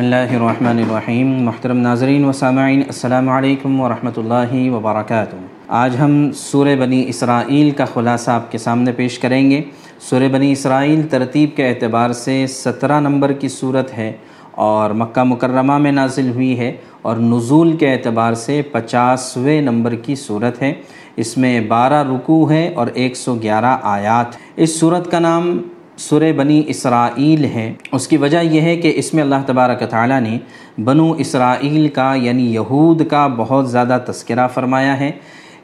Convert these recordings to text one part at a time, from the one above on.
بسم اللہ الرحمن الرحیم محترم ناظرین و سامعین السلام علیکم ورحمۃ اللہ وبرکاتہ آج ہم سورہ بنی اسرائیل کا خلاصہ آپ کے سامنے پیش کریں گے سورہ بنی اسرائیل ترتیب کے اعتبار سے سترہ نمبر کی صورت ہے اور مکہ مکرمہ میں نازل ہوئی ہے اور نزول کے اعتبار سے پچاسویں نمبر کی صورت ہے اس میں بارہ رکوع ہے اور ایک سو گیارہ آیات اس صورت کا نام سورہ بنی اسرائیل ہے اس کی وجہ یہ ہے کہ اس میں اللہ تبارک تعالیٰ نے بنو اسرائیل کا یعنی یہود کا بہت زیادہ تذکرہ فرمایا ہے۔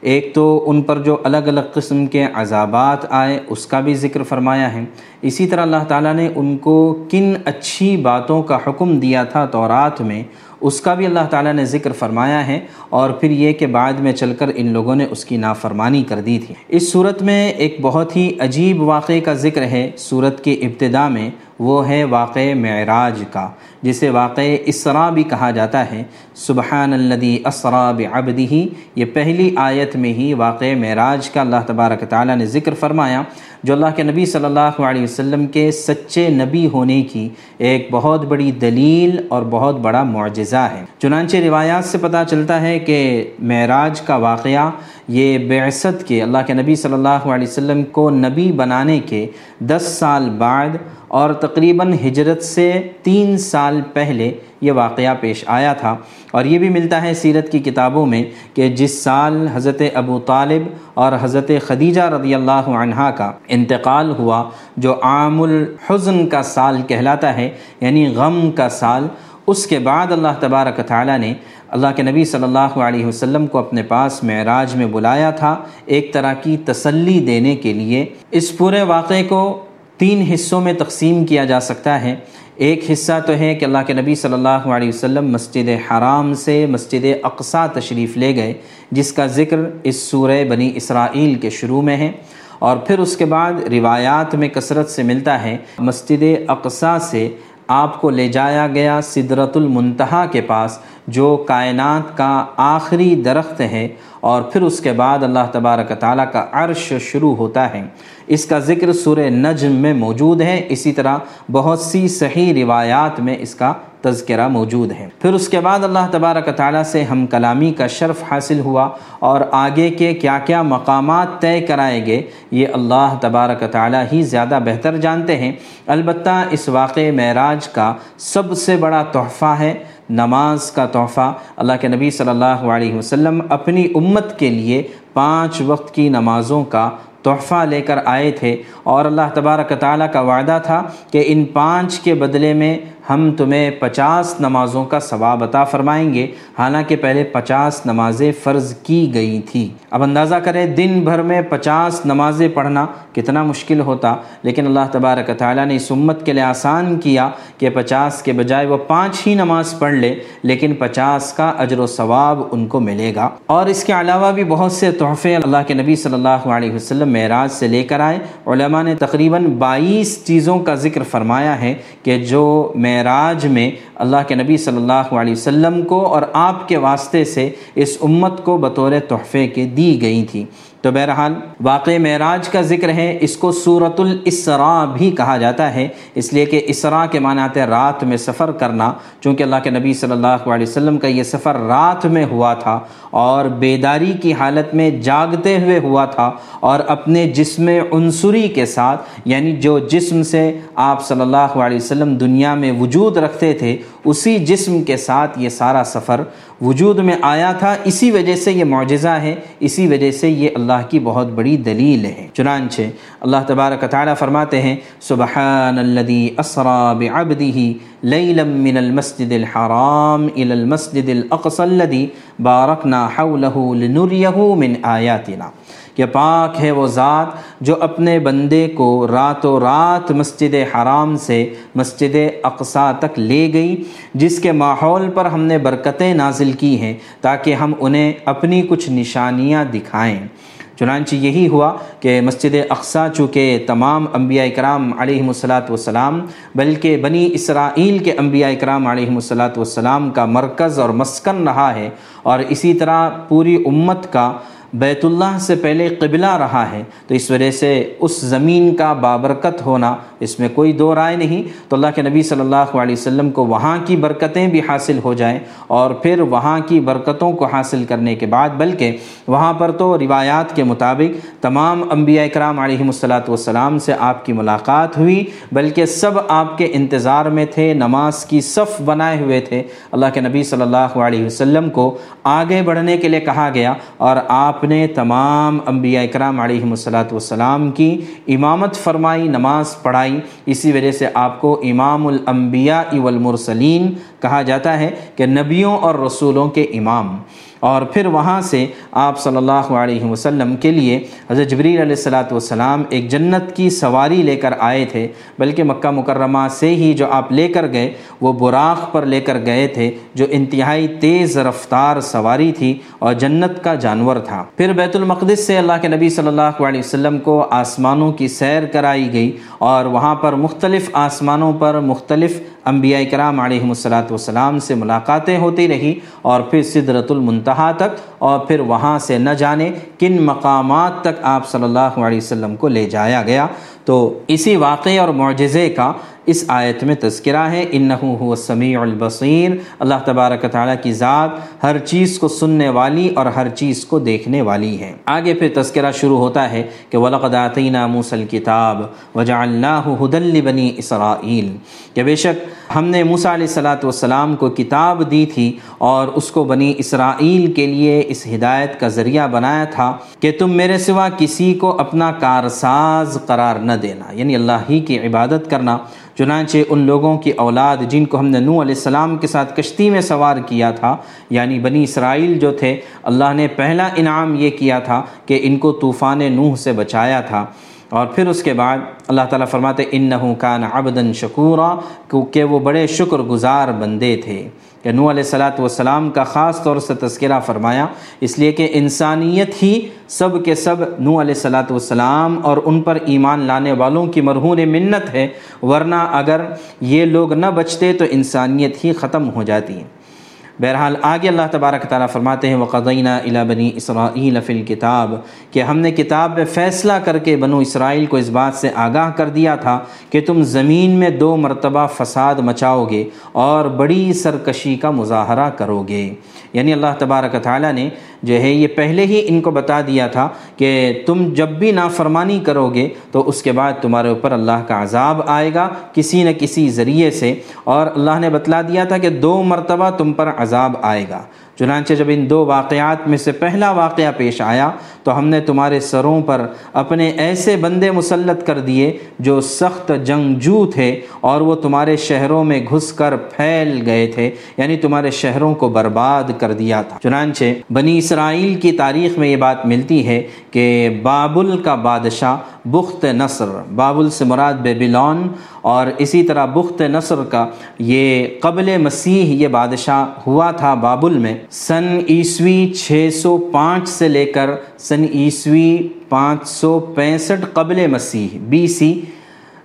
ایک تو ان پر جو الگ الگ قسم کے عذابات آئے، اس کا بھی ذکر فرمایا ہے۔ اسی طرح اللہ تعالیٰ نے ان کو کن اچھی باتوں کا حکم دیا تھا تورات میں اس کا بھی اللہ تعالیٰ نے ذکر فرمایا ہے اور پھر یہ کہ بعد میں چل کر ان لوگوں نے اس کی نافرمانی کر دی تھی۔ اس صورت میں ایک بہت ہی عجیب واقعے کا ذکر ہے صورت کی ابتدا میں۔ وہ ہے واقع معراج کا، جسے واقع اسرا بھی کہا جاتا ہے۔ سبحان الدی اسرا بعبدہ، یہ پہلی آیت میں ہی واقع معراج کا اللہ تبارک تعالیٰ نے ذکر فرمایا، جو اللہ کے نبی صلی اللہ علیہ وسلم کے سچے نبی ہونے کی ایک بہت بڑی دلیل اور بہت بڑا معجزہ ہے۔ چنانچہ روایات سے پتہ چلتا ہے کہ معراج کا واقعہ یہ بعثت کے اللہ کے نبی صلی اللہ علیہ وسلم کو نبی بنانے کے دس سال بعد اور تقریباً ہجرت سے تین سال پہلے یہ واقعہ پیش آیا تھا۔ اور یہ بھی ملتا ہے سیرت کی کتابوں میں کہ جس سال حضرت ابو طالب اور حضرت خدیجہ رضی اللہ عنہ کا انتقال ہوا، جو عام الحزن کا سال کہلاتا ہے یعنی غم کا سال، اس کے بعد اللہ تبارک تعالیٰ نے اللہ کے نبی صلی اللہ علیہ وسلم کو اپنے پاس معراج میں بلایا تھا، ایک طرح کی تسلی دینے کے لیے۔ اس پورے واقعے کو تین حصوں میں تقسیم کیا جا سکتا ہے۔ ایک حصہ تو ہے کہ اللہ کے نبی صلی اللہ علیہ وسلم مسجد حرام سے مسجد اقصا تشریف لے گئے، جس کا ذکر اس سورہ بنی اسرائیل کے شروع میں ہے۔ اور پھر اس کے بعد روایات میں کثرت سے ملتا ہے، مسجد اقصا سے آپ کو لے جایا گیا صدرت المنتہا کے پاس، جو کائنات کا آخری درخت ہے، اور پھر اس کے بعد اللہ تبارک تعالیٰ کا عرش شروع ہوتا ہے۔ اس کا ذکر سورہ نجم میں موجود ہے۔ اسی طرح بہت سی صحیح روایات میں اس کا تذکرہ موجود ہے۔ پھر اس کے بعد اللہ تبارک تعالیٰ سے ہم کلامی کا شرف حاصل ہوا اور آگے کے کیا کیا مقامات طے کرائے گے یہ اللہ تبارک تعالیٰ ہی زیادہ بہتر جانتے ہیں۔ البتہ اس واقع معراج کا سب سے بڑا تحفہ ہے، نماز کا تحفہ۔ اللہ کے نبی صلی اللہ علیہ وسلم اپنی امت کے لیے پانچ وقت کی نمازوں کا تحفہ لے کر آئے تھے اور اللہ تبارک تعالیٰ کا وعدہ تھا کہ ان پانچ کے بدلے میں ہم تمہیں پچاس نمازوں کا ثواب عطا فرمائیں گے۔ حالانکہ پہلے پچاس نمازیں فرض کی گئی تھی۔ اب اندازہ کریں دن بھر میں پچاس نمازیں پڑھنا کتنا مشکل ہوتا۔ لیکن اللہ تبارک تعالیٰ نے اس امت کے لیے آسان کیا کہ پچاس کے بجائے وہ پانچ ہی نماز پڑھ لے، لیکن پچاس کا اجر و ثواب ان کو ملے گا۔ اور اس کے علاوہ بھی بہت سے تحفے اللہ کے نبی صلی اللہ علیہ وسلم معراج سے لے کر آئے۔ علماء نے تقریباً بائیس چیزوں کا ذکر فرمایا ہے کہ جو میں معراج میں اللہ کے نبی صلی اللہ علیہ وسلم کو اور آپ کے واسطے سے اس امت کو بطور تحفے کے دی گئی تھی۔ تو بہرحال واقع معراج کا ذکر ہے، اس کو صورت الاسراء بھی کہا جاتا ہے۔ اس لیے کہ اسراء کے معنی آتے رات میں سفر کرنا۔ چونکہ اللہ کے نبی صلی اللہ علیہ وسلم کا یہ سفر رات میں ہوا تھا اور بیداری کی حالت میں جاگتے ہوئے ہوا تھا اور اپنے جسم عنصری کے ساتھ یعنی جو جسم سے آپ صلی اللہ علیہ وسلم دنیا میں وجود رکھتے تھے اسی جسم کے ساتھ یہ سارا سفر وجود میں آیا تھا۔ اسی وجہ سے یہ معجزہ ہے، اسی وجہ سے یہ اللہ کی بہت بڑی دلیل ہے۔ چنانچہ اللہ تبارک تعالیٰ فرماتے ہیں، سبحان الذي اسرا بعبده ليلا من المسجد الحرام الى المسجد الاقصى الذي باركنا حوله لنريه من آیاتنا۔ کہ پاک ہے وہ ذات جو اپنے بندے کو رات و رات مسجد حرام سے مسجد اقصا تک لے گئی، جس کے ماحول پر ہم نے برکتیں نازل کی ہیں تاکہ ہم انہیں اپنی کچھ نشانیاں دکھائیں۔ چنانچہ یہی ہوا کہ مسجد اقصا چونکہ تمام انبیاء اکرام علیہ الصلاۃ والسلام، بلکہ بنی اسرائیل کے انبیاء اکرام علیہ الصلاۃ والسلام کا مرکز اور مسکن رہا ہے، اور اسی طرح پوری امت کا بیت اللہ سے پہلے قبلہ رہا ہے، تو اس وجہ سے اس زمین کا بابرکت ہونا اس میں کوئی دو رائے نہیں۔ تو اللہ کے نبی صلی اللہ علیہ وسلم کو وہاں کی برکتیں بھی حاصل ہو جائیں اور پھر وہاں کی برکتوں کو حاصل کرنے کے بعد، بلکہ وہاں پر تو روایات کے مطابق تمام انبیاء اکرام علیہ الصلاۃ والسلام سے آپ کی ملاقات ہوئی، بلکہ سب آپ کے انتظار میں تھے، نماز کی صف بنائے ہوئے تھے۔ اللہ کے نبی صلی اللہ علیہ وسلم کو آگے بڑھنے کے لیے کہا گیا اور آپ نے تمام انبیاء اکرام علیہ السلاۃ والسلام کی امامت فرمائی، نماز پڑھائی، اسی وجہ سے آپ کو امام الانبیاء والمرسلین کہا جاتا ہے کہ نبیوں اور رسولوں کے امام۔ اور پھر وہاں سے آپ صلی اللہ علیہ وسلم کے لیے حضرت جبریل علیہ السلاۃ والسلام ایک جنت کی سواری لے کر آئے تھے، بلکہ مکہ مکرمہ سے ہی جو آپ لے کر گئے، وہ براق پر لے کر گئے تھے، جو انتہائی تیز رفتار سواری تھی اور جنت کا جانور تھا۔ پھر بیت المقدس سے اللہ کے نبی صلی اللہ علیہ وسلم کو آسمانوں کی سیر کرائی گئی اور وہاں پر مختلف آسمانوں پر مختلف انبیاء کرام علیہ الصلاۃ والسلام سے ملاقاتیں ہوتی رہی اور پھر صدرت المنتہا تک اور پھر وہاں سے نہ جانے کن مقامات تک آپ صلی اللہ علیہ وسلم کو لے جایا گیا۔ تو اسی واقعے اور معجزے کا اس آیت میں تذکرہ ہے۔ انہو هو السمیع البصیر۔ اللہ تبارک تعالیٰ کی ذات ہر چیز کو سننے والی اور ہر چیز کو دیکھنے والی ہے۔ آگے پھر تذکرہ شروع ہوتا ہے کہ وَلَقَدْ آتَيْنَا مُوسَى الْكِتَابِ وَجَعَلْنَاهُ هُدًى لِبَنِي اسرائیل کہ بے شک ہم نے موسیٰ علیہ الصلاۃ والسلام کو کتاب دی تھی اور اس کو بنی اسرائیل کے لیے اس ہدایت کا ذریعہ بنایا تھا کہ تم میرے سوا کسی کو اپنا کارساز قرار نہ دینا یعنی اللہ ہی کی عبادت کرنا۔ چنانچہ ان لوگوں کی اولاد جن کو ہم نے نو علیہ السلام کے ساتھ کشتی میں سوار کیا تھا یعنی بنی اسرائیل جو تھے، اللہ نے پہلا انعام یہ کیا تھا کہ ان کو طوفان نوح سے بچایا تھا۔ اور پھر اس کے بعد اللہ تعالیٰ فرماتے انہوں کہ نو علیہ السلاۃ والسلام کا خاص طور سے تذکرہ فرمایا، اس لیے کہ انسانیت ہی سب کے سب نو علیہ السلاۃ والسلام اور ان پر ایمان لانے والوں کی مرہون منت ہے، ورنہ اگر یہ لوگ نہ بچتے تو انسانیت ہی ختم ہو جاتی۔ ہے بہرحال آگے اللہ تبارک تعالیٰ فرماتے ہیں وقدینہ الا بنی اسرائیل فی الکتاب کہ ہم نے کتاب میں فیصلہ کر کے بنو اسرائیل کو اس بات سے آگاہ کر دیا تھا کہ تم زمین میں دو مرتبہ فساد مچاؤ گے اور بڑی سرکشی کا مظاہرہ کرو گے۔ یعنی اللہ تبارک تعالیٰ نے جو ہے یہ پہلے ہی ان کو بتا دیا تھا کہ تم جب بھی نافرمانی کرو گے تو اس کے بعد تمہارے اوپر اللہ کا عذاب آئے گا کسی نہ کسی ذریعے سے اور اللہ نے بتلا دیا تھا کہ دو مرتبہ تم پر عذاب آئے گا۔ چنانچہ جب ان دو واقعات میں سے پہلا واقعہ پیش آیا، تو ہم نے تمہارے سروں پر اپنے ایسے بندے مسلط کر دیے جو سخت جنگجو تھے اور وہ تمہارے شہروں میں گھس کر پھیل گئے تھے یعنی تمہارے شہروں کو برباد کر دیا تھا۔ چنانچہ بنی اسرائیل کی تاریخ میں یہ بات ملتی ہے کہ بابل کا بادشاہ بخت نصر، بابل سے مراد بیبیلون اور اسی طرح بخت نصر کا یہ قبل مسیح یہ بادشاہ ہوا تھا بابل میں۔ سن عیسوی چھ سو پانچ سے لے کر سن عیسوی پانچ سو پینسٹھ قبل مسیح، بی سی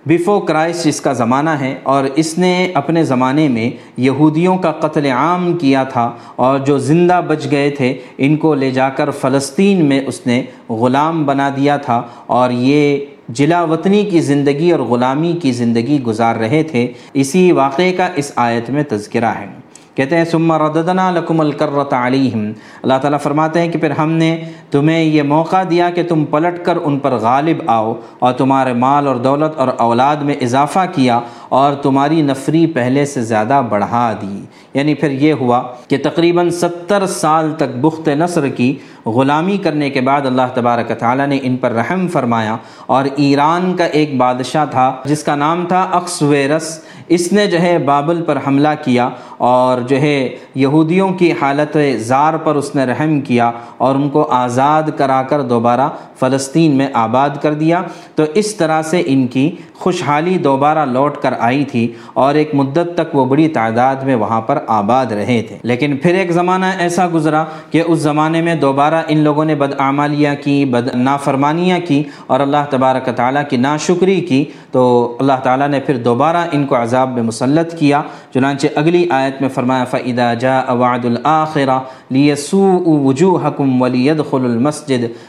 بیفو کرائسٹ اس کا زمانہ ہے اور اس نے اپنے زمانے میں یہودیوں کا قتل عام کیا تھا اور جو زندہ بچ گئے تھے، ان کو لے جا کر فلسطین میں اس نے غلام بنا دیا تھا اور یہ جلا وطنی کی زندگی اور غلامی کی زندگی گزار رہے تھے۔ اسی واقعے کا اس آیت میں تذکرہ ہے۔ کہتے ہیں سما رددنا لکم الکرت علیہم اللہ تعالیٰ فرماتے ہیں کہ پھر ہم نے تمہیں یہ موقع دیا کہ تم پلٹ کر ان پر غالب آؤ اور تمہارے مال اور دولت اور اولاد میں اضافہ کیا اور تمہاری نفری پہلے سے زیادہ بڑھا دی۔ یعنی پھر یہ ہوا کہ تقریباً ستر سال تک بخت نصر کی غلامی کرنے کے بعد اللہ تبارک تعالیٰ نے ان پر رحم فرمایا اور ایران کا ایک بادشاہ تھا جس کا نام تھا اکسویرس اس نے جو ہے بابل پر حملہ کیا اور جو ہے یہودیوں کی حالت زار پر اس نے رحم کیا اور ان کو آزاد کرا کر دوبارہ فلسطین میں آباد کر دیا۔ تو اس طرح سے ان کی خوشحالی دوبارہ لوٹ کر آئی تھی اور ایک مدت تک وہ بڑی تعداد میں وہاں پر آباد رہے تھے۔ لیکن پھر ایک زمانہ ایسا گزرا کہ اس زمانے میں دوبارہ ان لوگوں نے بدعمالیاں کی، بد نافرمانیاں کی اور اللہ تبارک تعالیٰ کی ناشکری کی۔ تو اللہ تعالیٰ نے پھر دوبارہ ان کو عذاب میں مسلط کیا۔ چنانچہ اگلی آیت میں فرمایا فعدا جا اواد الآخرہ لیسو وجو حکم ولید خل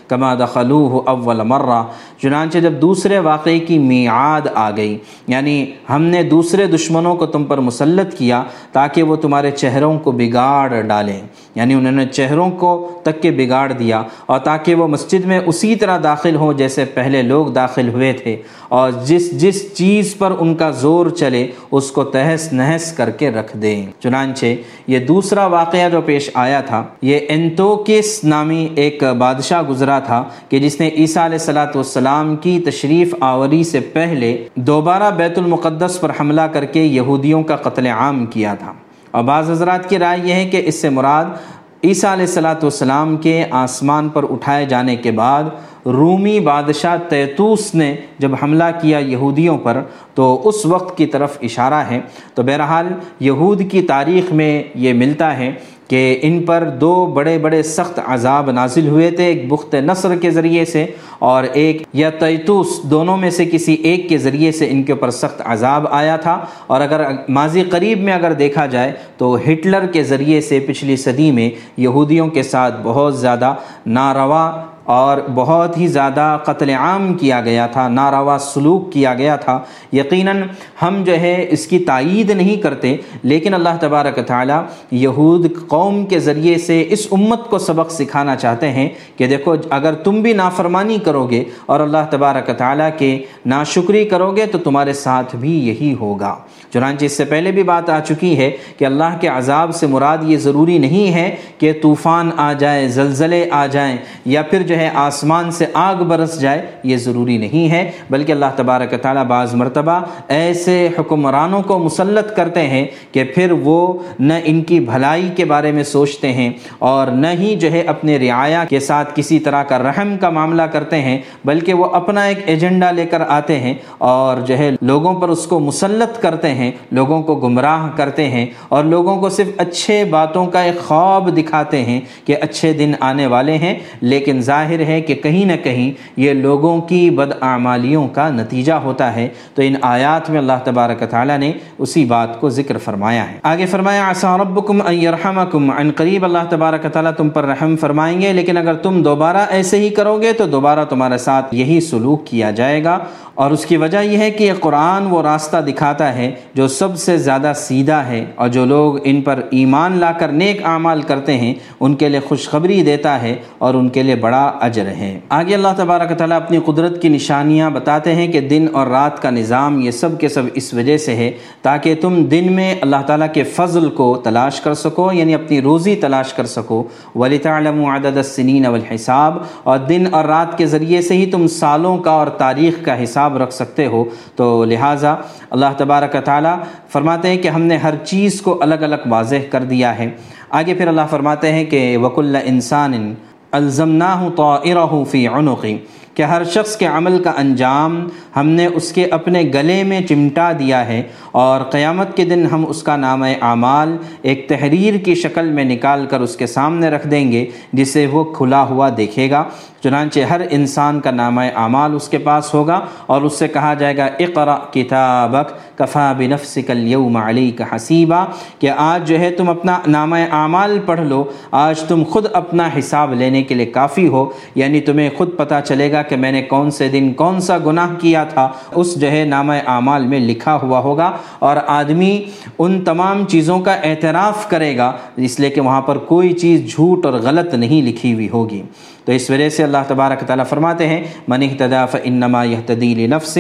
کما دخلوہ اول مرہ، چنانچہ جب دوسرے واقعے کی میعاد آ گئی یعنی ہم نے دوسرے دشمنوں کو تم پر مسلط کیا تاکہ وہ تمہارے چہروں کو بگاڑ ڈالیں یعنی انہوں نے چہروں کو تک کے بگاڑ دیا اور تاکہ وہ مسجد میں اسی طرح داخل ہوں جیسے پہلے لوگ داخل ہوئے تھے اور جس جس چیز پر ان کا زور چلے اس کو تہس نہس کر کے رکھ دیں۔ چنانچہ یہ دوسرا واقعہ جو پیش آیا تھا، یہ انتوکس نامی ایک بادشاہ گزرا تھا کہ جس نے عیسیٰ علیہ السلاۃ والسلام کی تشریف آوری سے پہلے دوبارہ بیت المقدس پر حملہ کر کے یہودیوں کا قتل عام کیا تھا۔ اور بعض حضرات کی رائے یہ ہے کہ اس سے مراد عیسیٰ علیہ السلاۃ والسلام کے آسمان پر اٹھائے جانے کے بعد رومی بادشاہ تیتوس نے جب حملہ کیا یہودیوں پر، تو اس وقت کی طرف اشارہ ہے۔ تو بہرحال یہود کی تاریخ میں یہ ملتا ہے کہ ان پر دو بڑے بڑے سخت عذاب نازل ہوئے تھے، ایک بخت نصر کے ذریعے سے اور ایک یا تیتوس دونوں میں سے کسی ایک کے ذریعے سے ان کے اوپر سخت عذاب آیا تھا۔ اور اگر ماضی قریب میں اگر دیکھا جائے تو ہٹلر کے ذریعے سے پچھلی صدی میں یہودیوں کے ساتھ بہت زیادہ ناروا اور بہت ہی زیادہ قتل عام کیا گیا تھا، ناروا سلوک کیا گیا تھا۔ یقیناً ہم جو ہے اس کی تائید نہیں کرتے، لیکن اللہ تبارک تعالیٰ یہود قوم کے ذریعے سے اس امت کو سبق سکھانا چاہتے ہیں کہ دیکھو، اگر تم بھی نافرمانی کرو گے اور اللہ تبارک تعالیٰ کے ناشکری کرو گے تو تمہارے ساتھ بھی یہی ہوگا۔ چنانچہ اس سے پہلے بھی بات آ چکی ہے کہ اللہ کے عذاب سے مراد یہ ضروری نہیں ہے کہ طوفان آ جائے، زلزلے آ جائیں یا پھر جو ہے آسمان سے آگ برس جائے، یہ ضروری نہیں ہے، بلکہ اللہ تبارک تعالیٰ بعض مرتبہ ایسے حکمرانوں کو مسلط کرتے ہیں کہ پھر وہ نہ ان کی بھلائی کے بارے میں سوچتے ہیں اور نہ ہی جو ہے اپنے رعایا کے ساتھ کسی طرح کا رحم کا معاملہ کرتے ہیں، بلکہ وہ اپنا ایک ایجنڈا لے کر آتے ہیں اور جو ہے لوگوں پر اس کو مسلط کرتے ہیں، لوگوں کو گمراہ کرتے ہیں اور لوگوں کو صرف اچھے باتوں کا ایک خواب دکھاتے ہیں کہ اچھے دن آنے والے ہیں، لیکن ظاہر ظاہر ہے کہ کہیں نہ کہیں یہ لوگوں کی بدعمالیوں کا نتیجہ ہوتا ہے، تو ان آیات میں اللہ تبارک تعالیٰ نے اسی بات کو ذکر فرمایا ہے۔ آگے فرمایا عسا ربکم ان یرحمکم عن قریب اللہ تبارک تعالیٰ تم پر رحم فرمائیں گے، لیکن اگر تم دوبارہ ایسے ہی کرو گے تو دوبارہ تمہارے ساتھ یہی سلوک کیا جائے گا۔ اور اس کی وجہ یہ ہے کہ یہ قرآن وہ راستہ دکھاتا ہے جو سب سے زیادہ سیدھا ہے اور جو لوگ ان پر ایمان لا کر نیک اعمال کرتے ہیں، ان کے لیے خوشخبری دیتا ہے اور ان کے لیے بڑا اجر ہے آگے اللہ تبارک تعالیٰ اپنی قدرت کی نشانیاں بتاتے ہیں کہ دن اور رات کا نظام یہ سب کے سب اس وجہ سے ہے تاکہ تم دن میں اللہ تعالیٰ کے فضل کو تلاش کر سکو یعنی اپنی روزی تلاش کر سکو۔ ولی تعلم عدد السنین والحساب، اور دن اور رات کے ذریعے سے ہی تم سالوں کا اور تاریخ کا حساب رکھ سکتے ہو۔ تو لہٰذا اللہ تبارک تعالیٰ فرماتے ہیں کہ ہم نے ہر چیز کو الگ الگ واضح کر دیا ہے۔ آگے پھر اللہ فرماتے ہیں کہ وک اللہ انسان الزمناہ تو فی عنقی کہ ہر شخص کے عمل کا انجام ہم نے اس کے اپنے گلے میں چمٹا دیا ہے اور قیامت کے دن ہم اس کا نام اعمال ایک تحریر کی شکل میں نکال کر اس کے سامنے رکھ دیں گے، جسے وہ کھلا ہوا دیکھے گا۔ چنانچہ ہر انسان کا نام اعمال اس کے پاس ہوگا اور اس سے کہا جائے گا اقرا کتابک، کفا بنفسک اليوم علیک حسیبہ کہ آج جو ہے تم اپنا نام اعمال پڑھ لو، آج تم خود اپنا حساب لینے کے لیے کافی ہو یعنی تمہیں خود پتہ چلے گا کہ میں نے کون سے دن کون سا گناہ کیا تھا، اس جو ہے نام اعمال میں لکھا ہوا ہوگا اور آدمی ان تمام چیزوں کا اعتراف کرے گا، اس لیے کہ وہاں پر کوئی چیز جھوٹ اور غلط نہیں لکھی ہوئی ہوگی۔ تو اس وجہ سے اللہ تبارک تعالیٰ فرماتے ہیں، من اہتدا فانما یہتدی لنفس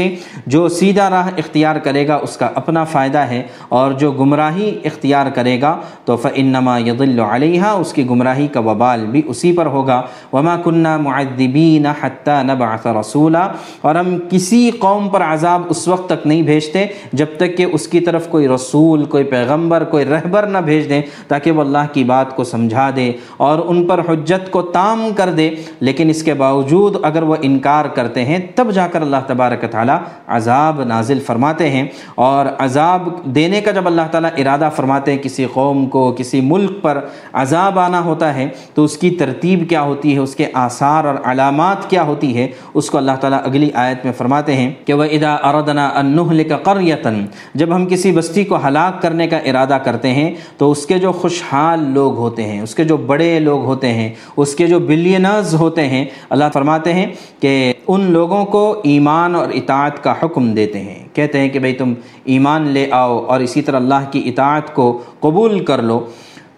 جو سیدھا راہ اختیار کرے گا، اس کا اپنا فائدہ ہے، اور جو گمراہی اختیار کرے گا، تو فانما یضل علیہا اس کی گمراہی کا وبال بھی اسی پر ہوگا۔ وما کننا معذبین حتی نبعث رسولا۔ اور ہم کسی قوم پر عذاب اس وقت تک نہیں بھیجتے جب تک کہ اس کی طرف کوئی رسول، کوئی پیغمبر، کوئی رہبر نہ بھیج دیں، تاکہ وہ اللہ کی بات کو سمجھا دے اور ان پر حجت کو تام کر دے۔ لیکن اس کے باوجود اگر وہ انکار کرتے ہیں، تب جا کر اللہ تبارک تعالیٰ عذاب نازل فرماتے ہیں۔ اور عذاب دینے کا جب اللہ تعالیٰ ارادہ فرماتے ہیں کسی قوم کو، کسی ملک پر عذاب آنا ہوتا ہے، تو اس کی ترتیب کیا ہوتی ہے؟ اس کے آثار اور علامات کیا ہوتی ہے؟ اس کو اللہ تعالیٰ اگلی آیت میں فرماتے ہیں کہ وہ ادا اردنا انہل قریتن جب ہم کسی بستی کو ہلاک کرنے کا ارادہ کرتے ہیں، تو اس کے جو خوشحال لوگ ہوتے ہیں، اس کے جو بڑے لوگ ہوتے ہیں، اس کے جو بلینرز ہوتے ہیں، اللہ فرماتے ہیں کہ ان لوگوں کو ایمان اور اطاعت کا حکم دیتے ہیں۔ کہتے ہیں کہ بھئی تم ایمان لے آؤ اور اسی طرح اللہ کی اطاعت کو قبول کر لو۔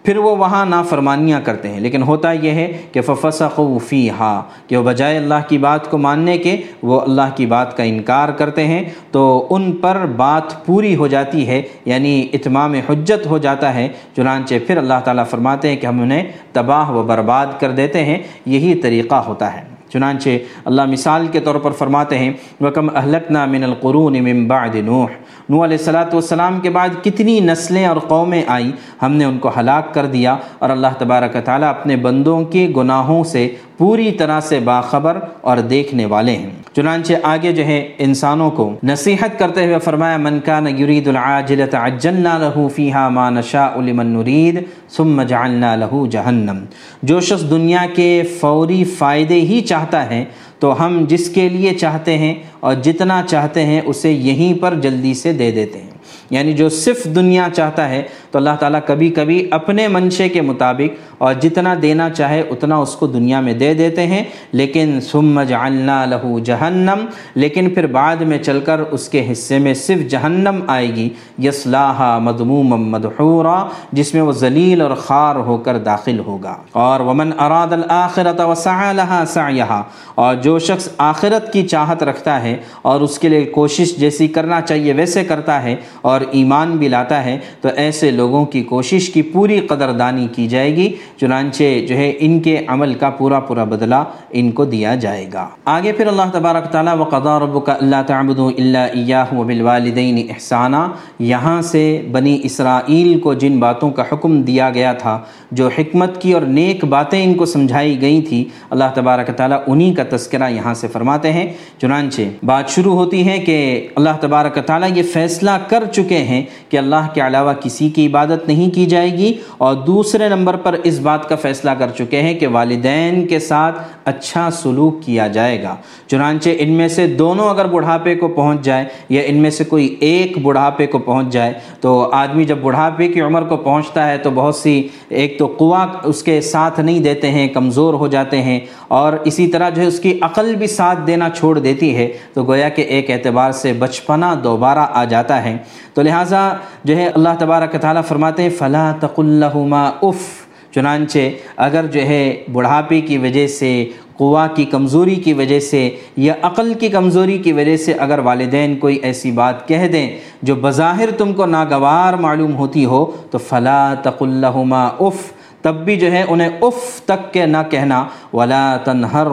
پھر وہ وہاں نافرمانیاں کرتے ہیں۔ لیکن ہوتا یہ ہے کہ ففسق فی ہا کہ وہ بجائے اللہ کی بات کو ماننے کے وہ اللہ کی بات کا انکار کرتے ہیں، تو ان پر بات پوری ہو جاتی ہے یعنی اتمام حجت ہو جاتا ہے۔ چنانچہ پھر اللہ تعالیٰ فرماتے ہیں کہ ہم انہیں تباہ و برباد کر دیتے ہیں، یہی طریقہ ہوتا ہے۔ چنانچہ اللہ مثال کے طور پر فرماتے ہیں وکم اہلکنا من القرون من بعد نوح۔ نوح علیہ السلاۃ والسلام کے بعد کتنی نسلیں اور قومیں آئیں، ہم نے ان کو ہلاک کر دیا اور اللہ تبارک تعالیٰ اپنے بندوں کے گناہوں سے پوری طرح سے باخبر اور دیکھنے والے ہیں۔ چنانچہ آگے جو ہے انسانوں کو نصیحت کرتے ہوئے فرمایا، من کان یرید العاجلت عجلنا له فیہا ما نشاء لمن نرید، ثم جعلنا له جہنم۔ جو شخص دنیا کے فوری فائدے ہی چاہتا ہے تو ہم جس کے لیے چاہتے ہیں اور جتنا چاہتے ہیں اسے یہیں پر جلدی سے دے دیتے ہیں۔ یعنی جو صرف دنیا چاہتا ہے، تو اللہ تعالیٰ کبھی کبھی اپنے منشے کے مطابق اور جتنا دینا چاہے اتنا اس کو دنیا میں دے دیتے ہیں۔ لیکن ثم جعلنا لہو جہنم، لیکن پھر بعد میں چل کر اس کے حصے میں صرف جہنم آئے گی۔ یسلاح مدموم مدحورا، جس میں وہ ذلیل اور خار ہو کر داخل ہوگا۔ اور ومن اراد الآخرت وسعى لها سعيها، اور جو شخص آخرت کی چاہت رکھتا ہے اور اس کے لیے کوشش جیسی کرنا چاہیے ویسے کرتا ہے اور ایمان بھی لاتا ہے، تو ایسے لوگوں کی کوشش کی پوری قدردانی کی جائے گی۔ چنانچہ جو ہے، ان کے عمل کا پورا پورا بدلہ ان کو دیا جائے گا۔ آگے پھر اللہ تبارک تعالیٰ وقضا ربک اللہ تعبد اللہ ایاہ وبالوالدین احسانہ یہاں سے بنی اسرائیل کو جن باتوں کا حکم دیا گیا تھا، جو حکمت کی اور نیک باتیں ان کو سمجھائی گئی تھی اللہ تبارک تعالیٰ انہی کا تذکرہ تذکرہ یہاں سے فرماتے ہیں۔ چنانچہ بات شروع ہوتی ہے کہ اللہ تبارک تعالیٰ یہ فیصلہ کر چکے ہیں کہ اللہ کے علاوہ کسی کی عبادت نہیں کی جائے گی اور دوسرے نمبر پر اس بات کا فیصلہ کر چکے ہیں کہ والدین کے ساتھ اچھا سلوک کیا جائے گا۔ چنانچہ ان میں سے دونوں اگر بڑھاپے کو پہنچ جائے یا ان میں سے کوئی ایک بڑھاپے کو پہنچ جائے تو آدمی جب بڑھاپے کی عمر کو پہنچتا ہے تو بہت سی ایک تو قوا اس کے ساتھ نہیں دیتے ہیں، کمزور ہو جاتے ہیں اور اسی طرح جو ہے اس کی عقل بھی ساتھ دینا چھوڑ دیتی ہے، تو گویا کہ ایک اعتبار سے بچپنا دوبارہ آ جاتا ہے۔ تو لہٰذا جو ہے اللہ تبارک تعالیٰ فرماتے ہیں فلاں تق الحما اف۔ چنانچہ اگر جو ہے بڑھاپے کی وجہ سے، قوا کی کمزوری کی وجہ سے یا عقل کی کمزوری کی وجہ سے اگر والدین کوئی ایسی بات کہہ دیں جو بظاہر تم کو ناگوار معلوم ہوتی ہو، تو فلا تق الحما اف۔ تب بھی جو ہے انہیں اف تک کے نہ کہنا۔ ولا تنہر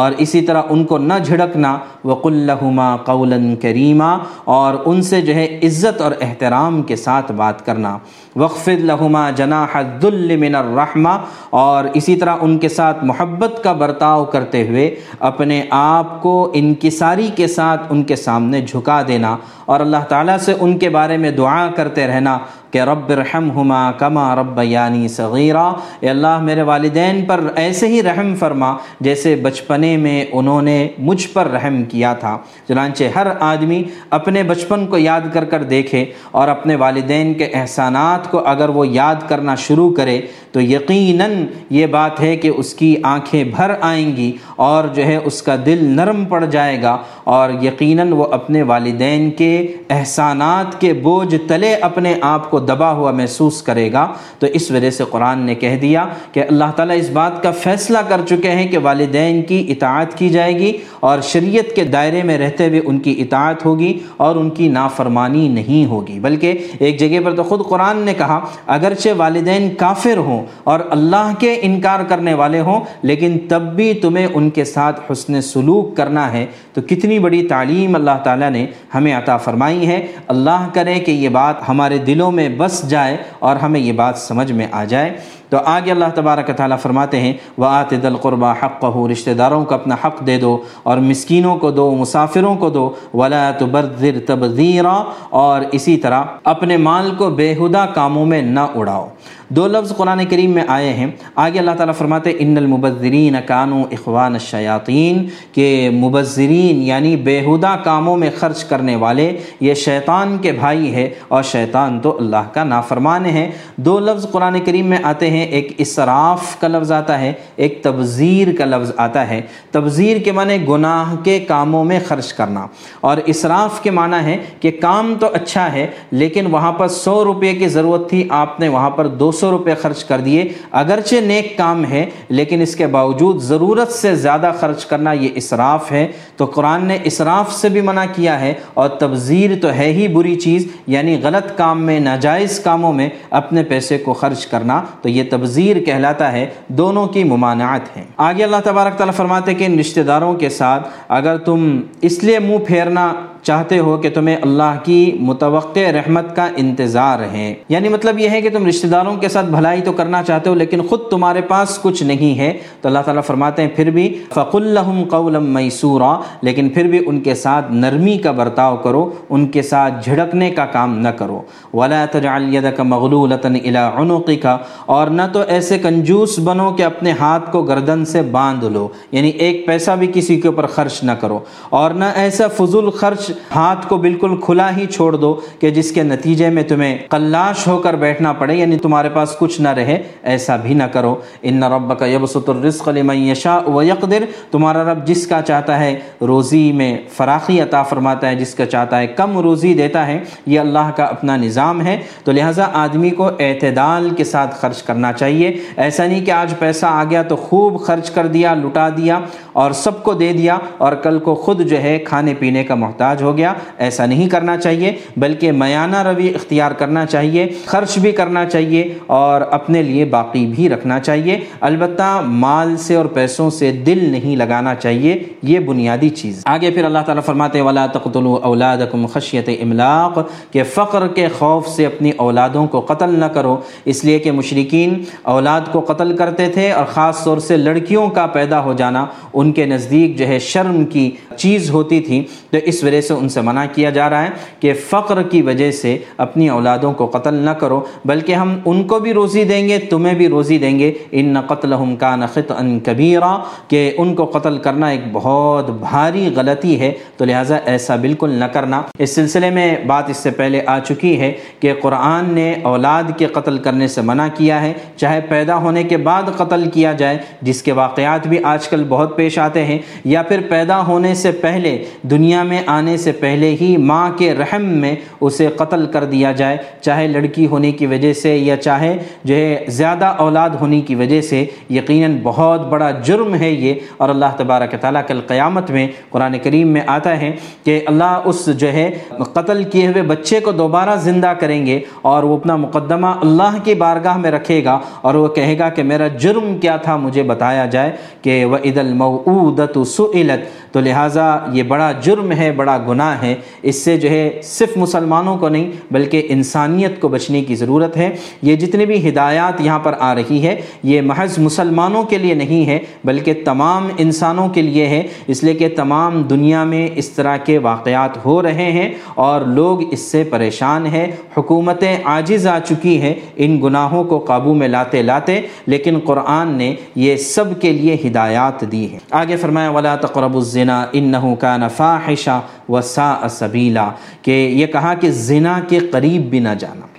اور اسی طرح ان کو نہ جھڑکنا وق الحما قول کریمہ اور ان سے جو ہے عزت اور احترام کے ساتھ بات کرنا۔ وقف لہما جناح الذل من الرحمہ اور اسی طرح ان کے ساتھ محبت کا برتاؤ کرتے ہوئے اپنے آپ کو انکساری کے ساتھ ان کے سامنے جھکا دینا اور اللہ تعالیٰ سے ان کے بارے میں دعا کرتے رہنا کہ رب رحم ہما کما رب یعنی صغیرہ اے اللہ میرے والدین پر ایسے ہی رحم فرما جیسے بچپنے میں انہوں نے مجھ پر رحم کیا تھا۔ چنانچہ ہر آدمی اپنے بچپن کو یاد کر کر دیکھے اور اپنے والدین کے احسانات کو اگر وہ یاد کرنا شروع کرے تو یقیناً یہ بات ہے کہ اس کی آنکھیں بھر آئیں گی اور جو ہے اس کا دل نرم پڑ جائے گا اور یقیناً وہ اپنے والدین کے احسانات کے بوجھ تلے اپنے آپ کو دبا ہوا محسوس کرے گا۔ تو اس وجہ سے قرآن نے کہہ دیا کہ اللہ تعالیٰ اس بات کا فیصلہ کر چکے ہیں کہ والدین کی اطاعت کی جائے گی اور شریعت کے دائرے میں رہتے ہوئے ان کی اطاعت ہوگی اور ان کی نافرمانی نہیں ہوگی۔ بلکہ ایک جگہ پر تو خود قرآن نے کہا، اگرچہ والدین کافر ہوں اور اللہ کے انکار کرنے والے ہوں، لیکن تب بھی تمہیں ان کے ساتھ حسن سلوک کرنا ہے۔ تو کتنی بڑی تعلیم اللہ تعالیٰ نے ہمیں عطا فرمائی ہے۔ اللہ کرے کہ یہ بات ہمارے دلوں میں بس جائے اور ہمیں یہ بات سمجھ میں آ جائے۔ تو آگے اللہ تبارک تعالیٰ فرماتے ہیں وہ آت دلقربہ حق ہو رشتہ داروں کو اپنا حق دے دو اور مسکینوں کو دو، مسافروں کو دو، ولا تبذر تبذیرا اور اسی طرح اپنے مال کو بےہدہ کاموں میں نہ اڑاؤ۔ دو لفظ قرآن کریم میں آئے ہیں۔ آگے اللہ تعالیٰ فرماتے ان المبذرین کانو اخوان الشیاطین کہ مبذرین یعنی بےہدہ کاموں میں خرچ کرنے والے، یہ شیطان کے بھائی ہے اور شیطان تو اللہ کا نافرمان ہے دو لفظ قرآن کریم میں آتے ہیں ایک اسراف کا لفظ آتا ہے، ایک تبذیر کا لفظ آتا ہے۔ تبذیر کے معنی گناہ کے کاموں میں خرچ کرنا۔ اور اسراف کے معنی ہے کہ کام تو اچھا ہے، لیکن وہاں پر سو روپے کی ضرورت تھی، آپ نے وہاں پر دو سو روپے خرچ کر دیے۔ اگرچہ نیک کام ہے، لیکن اس کے باوجود ضرورت سے زیادہ خرچ کرنا یہ اسراف ہے۔ تو قرآن نے اسراف سے بھی منع کیا ہے، اور تبذیر تو ہے ہی بری چیز یعنی غلط کام میں، ناجائز کاموں میں اپنے پیسے کو خرچ کرنا۔ تو یہ تبذیر کہلاتا ہے، دونوں کی ممانعت ہیں۔ آگے اللہ تبارک تعالیٰ فرماتے کہ ان رشتہ داروں کے ساتھ اگر تم اس لیے منہ پھیرنا چاہتے ہو کہ تمہیں اللہ کی متوقع رحمت کا انتظار ہے یعنی مطلب یہ ہے کہ تم رشتہ داروں کے ساتھ بھلائی تو کرنا چاہتے ہو، لیکن خود تمہارے پاس کچھ نہیں ہے۔ تو اللہ تعالیٰ فرماتے ہیں، پھر بھی فق الحم قول میسورا لیکن پھر بھی ان کے ساتھ نرمی کا برتاؤ کرو، ان کے ساتھ جھڑکنے کا کام نہ کرو۔ ولا تجعل يدك مغلولة الى عنقك، اور نہ تو ایسے کنجوس بنو کہ اپنے ہاتھ کو گردن سے باندھ لو۔ یعنی ایک پیسہ بھی کسی کے اوپر خرچ نہ کرو، اور نہ ایسا فضول خرچ ہاتھ کو بالکل کھلا ہی چھوڑ دو کہ جس کے نتیجے میں تمہیں قلاش ہو کر بیٹھنا پڑے یعنی تمہارے پاس کچھ نہ رہے، ایسا بھی نہ کرو۔ ان رب کا یبسط الرزق لمن یشاء و یقدر تمہارا رب جس کا چاہتا ہے روزی میں فراخی عطا فرماتا ہے، جس کا چاہتا ہے کم روزی دیتا ہے، یہ اللہ کا اپنا نظام ہے۔ تو لہٰذا آدمی کو اعتدال کے ساتھ خرچ کرنا چاہیے۔ ایسا نہیں کہ آج پیسہ آ گیا تو خوب خرچ کر دیا، لٹا دیا اور سب کو دے دیا اور کل کو خود جو ہے کھانے پینے کا محتاج ہو گیا، ایسا نہیں کرنا چاہیے، بلکہ میانہ روی اختیار کرنا چاہیے، خرچ بھی کرنا چاہیے اور اپنے لیے باقی بھی رکھنا چاہیے۔ البتہ مال سے اور پیسوں سے دل نہیں لگانا چاہیے، یہ بنیادی چیز۔ آگے پھر اللہ تعالیٰ فرماتے ولا تقتلوا اولادکم خشیت املاق کہ فقر کے خوف سے اپنی اولادوں کو قتل نہ کرو۔ اس لیے کہ مشرقین اولاد کو قتل کرتے تھے اور خاص طور سے لڑکیوں کا پیدا ہو جانا، ان کے نزدیک جو ہے شرم کی چیز ہوتی تھی، تو اس وجہ سے ان سے منع کیا جا رہا ہے کہ فقر کی وجہ سے اپنی اولادوں کو قتل نہ کرو، بلکہ ہم ان کو بھی روزی دیں گے، تمہیں بھی روزی دیں گے۔ ان قتل کا نقط ان کبیرہ کہ ان کو قتل کرنا ایک بہت بھاری غلطی ہے۔ تو لہٰذا ایسا بالکل نہ کرنا۔ اس سلسلے میں بات اس سے پہلے آ چکی ہے کہ قرآن نے اولاد کے قتل کرنے سے منع کیا ہے۔ چاہے پیدا ہونے کے بعد قتل کیا جائے، جس کے واقعات بھی آج کل بہت پیش آتے ہیں، یا پھر پیدا ہونے سے پہلے دنیا میں آنے سے پہلے ہی ماں کے رحم میں اسے قتل کر دیا جائے۔ چاہے لڑکی ہونے کی وجہ سے یا چاہے جو ہے زیادہ اولاد ہونے کی وجہ سے، یقیناً بہت بڑا جرم ہے یہ۔ اور اللہ تبارک تعالیٰ کل قیامت میں قرآن کریم میں آتا ہے کہ اللہ اس جو ہے قتل کیے ہوئے بچے کو دوبارہ زندہ کریں گے اور وہ اپنا مقدمہ اللہ کی بارگاہ میں رکھے گا اور وہ کہے گا کہ میرا جرم کیا تھا، مجھے بتایا جائے کہ وہ عید المعودت سئلت تو لہٰذا یہ بڑا جرم ہے، بڑا گناہ ہے۔ اس سے جو ہے صرف مسلمانوں کو نہیں، بلکہ انسانیت کو بچنے کی ضرورت ہے۔ یہ جتنی بھی ہدایات یہاں پر آ رہی ہے، یہ محض مسلمانوں کے لیے نہیں ہے، بلکہ تمام انسانوں کے لیے ہے۔ اس لیے کہ تمام دنیا میں اس طرح کے واقعات ہو رہے ہیں اور لوگ اس سے پریشان ہیں۔ حکومتیں عاجز آ چکی ہیں، ان گناہوں کو قابو میں لاتے لاتے، لیکن قرآن نے یہ سب کے لیے ہدایات دی ہیں۔ آگے فرمایا، ولا تقرب الزنا انہو کان فاحشہ وساء سبیلا کہ یہ کہا کہ زنا کے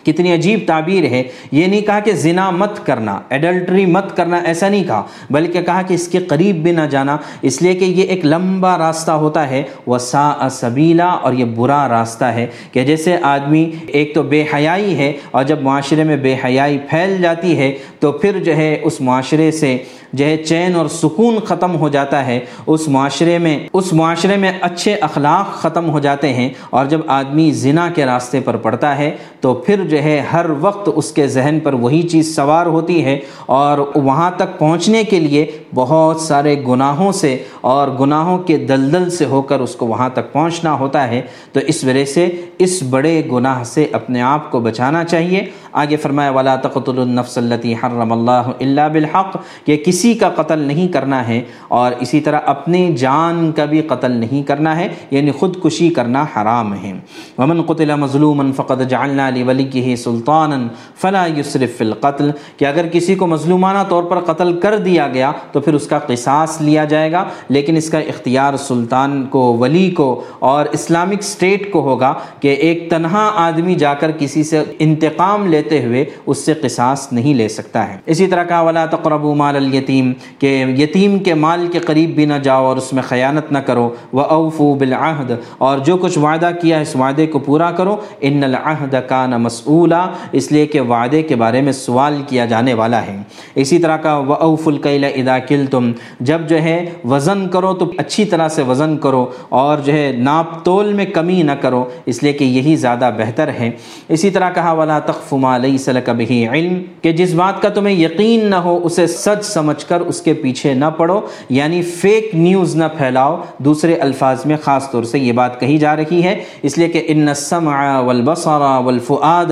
کتنی عجیب تعبیر ہے۔ یہ نہیں کہا کہ زنا مت کرنا ایڈلٹری مت کرنا، ایسا نہیں کہا، بلکہ کہا کہ اس کے قریب بھی نہ جانا۔ اس لیے کہ یہ ایک لمبا راستہ ہوتا ہے وسا سبیلا، اور یہ برا راستہ ہے کہ جیسے آدمی ایک تو بے حیائی ہے، اور جب معاشرے میں بے حیائی پھیل جاتی ہے، تو پھر جو ہے اس معاشرے سے جو ہے چین اور سکون ختم ہو جاتا ہے۔ اس معاشرے میں، اس معاشرے میں اچھے اخلاق ختم ہو جاتے ہیں، اور جب آدمی زنا کے راستے پر پڑتا ہے، تو پھر جو ہے، ہر وقت اس کے ذہن پر وہی چیز سوار ہوتی ہے اور وہاں تک پہنچنے کے لیے بہت سارے گناہوں سے اور گناہوں کے دلدل سے ہو کر اس کو وہاں تک پہنچنا ہوتا ہے۔ تو اس وجہ سے اس بڑے گناہ سے اپنے آپ کو بچانا چاہیے۔ آگے فرمایا والا تقتل النفس التي حرم اللہ الا بالحق۔ کہ کسی کا قتل نہیں کرنا ہے اور اسی طرح اپنی جان کا بھی قتل نہیں کرنا ہے یعنی خودکشی کرنا حرام ہے۔ ومن قتل مظلوما فقد جعلنا لوليه سلطانا فلا يسرف في القتل، کہ اگر کسی کو مظلومانہ طور پر قتل کر دیا گیا تو پھر اس کا قصاص لیا جائے گا، لیکن اس کا اختیار سلطان کو، ولی کو اور اسلامک سٹیٹ کو ہوگا کہ ایک تنہا آدمی جا کر کسی سے انتقام لیتے ہوئے اس سے قصاص نہیں لے سکتا ہے۔ اسی طرح کا ولا تقربوا مال الیتیم، کہ یتیم کے مال کے قریب بھی نہ جاؤ اور اس میں خیانت نہ کرو وہ اوفو بالعہد اور جو کچھ وعدہ کیا اس وعدے کو پورا کرو، ان العہد کان مسئولا اس لیے کہ وعدے کے بارے میں سوال کیا جانے والا ہے۔ اسی طرح کا وہ اوف القیل ادا کل تم جب جو ہے وزن کرو تو اچھی طرح سے وزن کرو اور جو ہے ناپ تول میں کمی نہ کرو، اس لیے کہ یہی زیادہ بہتر ہے۔ اسی طرح کہا، ولا تخف ما لیس لک به علم، کہ جس بات کا تمہیں یقین نہ ہو، اسے سچ سمجھ کر اس کے پیچھے نہ پڑو یعنی فیک نیوز نہ پھیلاؤ۔ دوسرے الفاظ میں خاص طور سے یہ بات کہی جا رہی ہے، اس لیے کہ ان السمع والبصر والفؤاد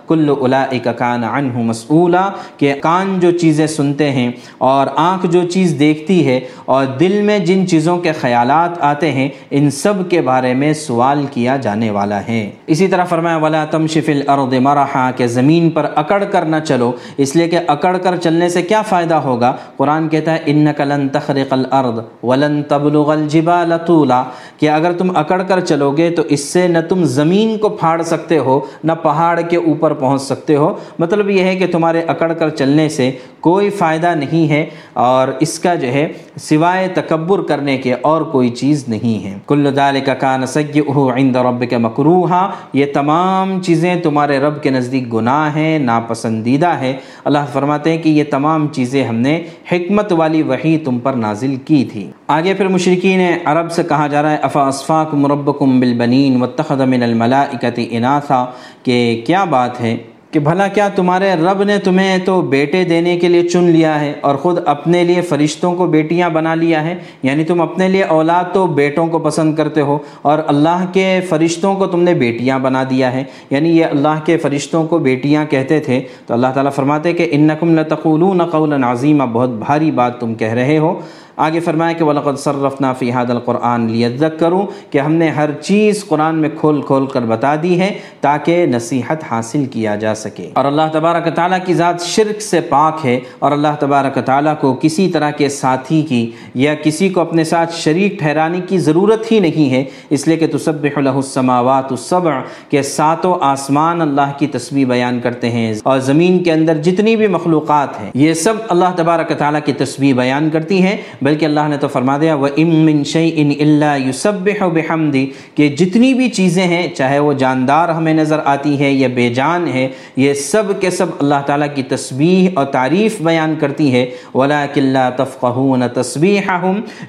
کل اولئک کان عنہ مسئولا، کہ کان جو چیزیں سنتے ہیں اور آنکھ جو چیز دیکھتی ہے اور دل میں جن چیزوں کے خیالات آتے ہیں، ان سب کے بارے میں سوال کیا جانے والا ہے۔ اسی طرح فرمایا، ولا تمشی فی الارض مرحا، کہ زمین پر اکڑ کر نہ چلو۔ اس لیے کہ اکڑ کر چلنے سے کیا فائدہ ہوگا؟ قرآن کہتا ہے انک لن تخرق الارض ولن تبلغ الجبال طولا۔ کہ اگر تم اکڑ کر چلو گے تو اس سے نہ تم زمین کو پھاڑ سکتے ہو، نہ پہاڑ کے اوپر پہنچ سکتے ہو۔ مطلب یہ ہے کہ تمہارے اکڑ کر چلنے سے کوئی فائدہ نہیں ہے اور اس کا جو ہے سوائے تکبر کرنے کے اور کوئی چیز نہیں ہے۔ کل ذالک کان سیئہ عند ربک مکروہا۔ یہ تمام چیزیں تمہارے رب کے نزدیک گناہ ہیں، ناپسندیدہ ہے۔ اللہ فرماتے ہیں کہ یہ تمام چیزیں ہم نے حکمت والی وحی تم پر نازل کی تھی۔ آگے پھر مشرقین عرب سے کہا جا رہا ہے افا اسفاکم ربکم بالبنین واتخذ من الملائکت اناثا۔ کہ کیا بات ہے کہ بھلا کیا تمہارے رب نے تمہیں تو بیٹے دینے کے لیے چن لیا ہے اور خود اپنے لیے فرشتوں کو بیٹیاں بنا لیا ہے؟ یعنی تم اپنے لیے اولاد تو بیٹوں کو پسند کرتے ہو اور اللہ کے فرشتوں کو تم نے بیٹیاں بنا دیا ہے؟ یعنی یہ اللہ کے فرشتوں کو بیٹیاں کہتے تھے۔ تو اللہ تعالیٰ فرماتے کہ انکم لتقولون قولا عظیمہ بہت بھاری بات تم کہہ رہے ہو۔ آگے فرمایا کہ وَلَقَدْ صَرَّفْنَا فِي هَذَا الْقُرْآنِ لِيَذَّكَّرُوا کہ ہم نے ہر چیز قرآن میں کھول کھول کر بتا دی ہے تاکہ نصیحت حاصل کیا جا سکے۔ اور اللہ تبارک تعالیٰ کی ذات شرک سے پاک ہے اور اللہ تبارک تعالیٰ کو کسی طرح کے ساتھی کی یا کسی کو اپنے ساتھ شریک ٹھہرانے کی ضرورت ہی نہیں ہے۔ اس لیے کہ تسبح له السماوات السبع کہ ساتوں آسمان اللہ کی تسبیح بیان کرتے ہیں اور زمین کے اندر جتنی بھی مخلوقات ہیں، یہ سب اللہ تبارک تعالیٰ کی تسبیح بیان کرتی ہیں۔ بلکہ اللہ نے تو فرما دیا وہ امن شعی ان اللہ یوسب بحمدی کہ جتنی بھی چیزیں ہیں، چاہے وہ جاندار ہمیں نظر آتی ہے یا بے جان ہے یہ سب کے سب اللہ تعالیٰ کی تسبیح اور تعریف بیان کرتی ہے ولا کلّہ تفقہون تصبیح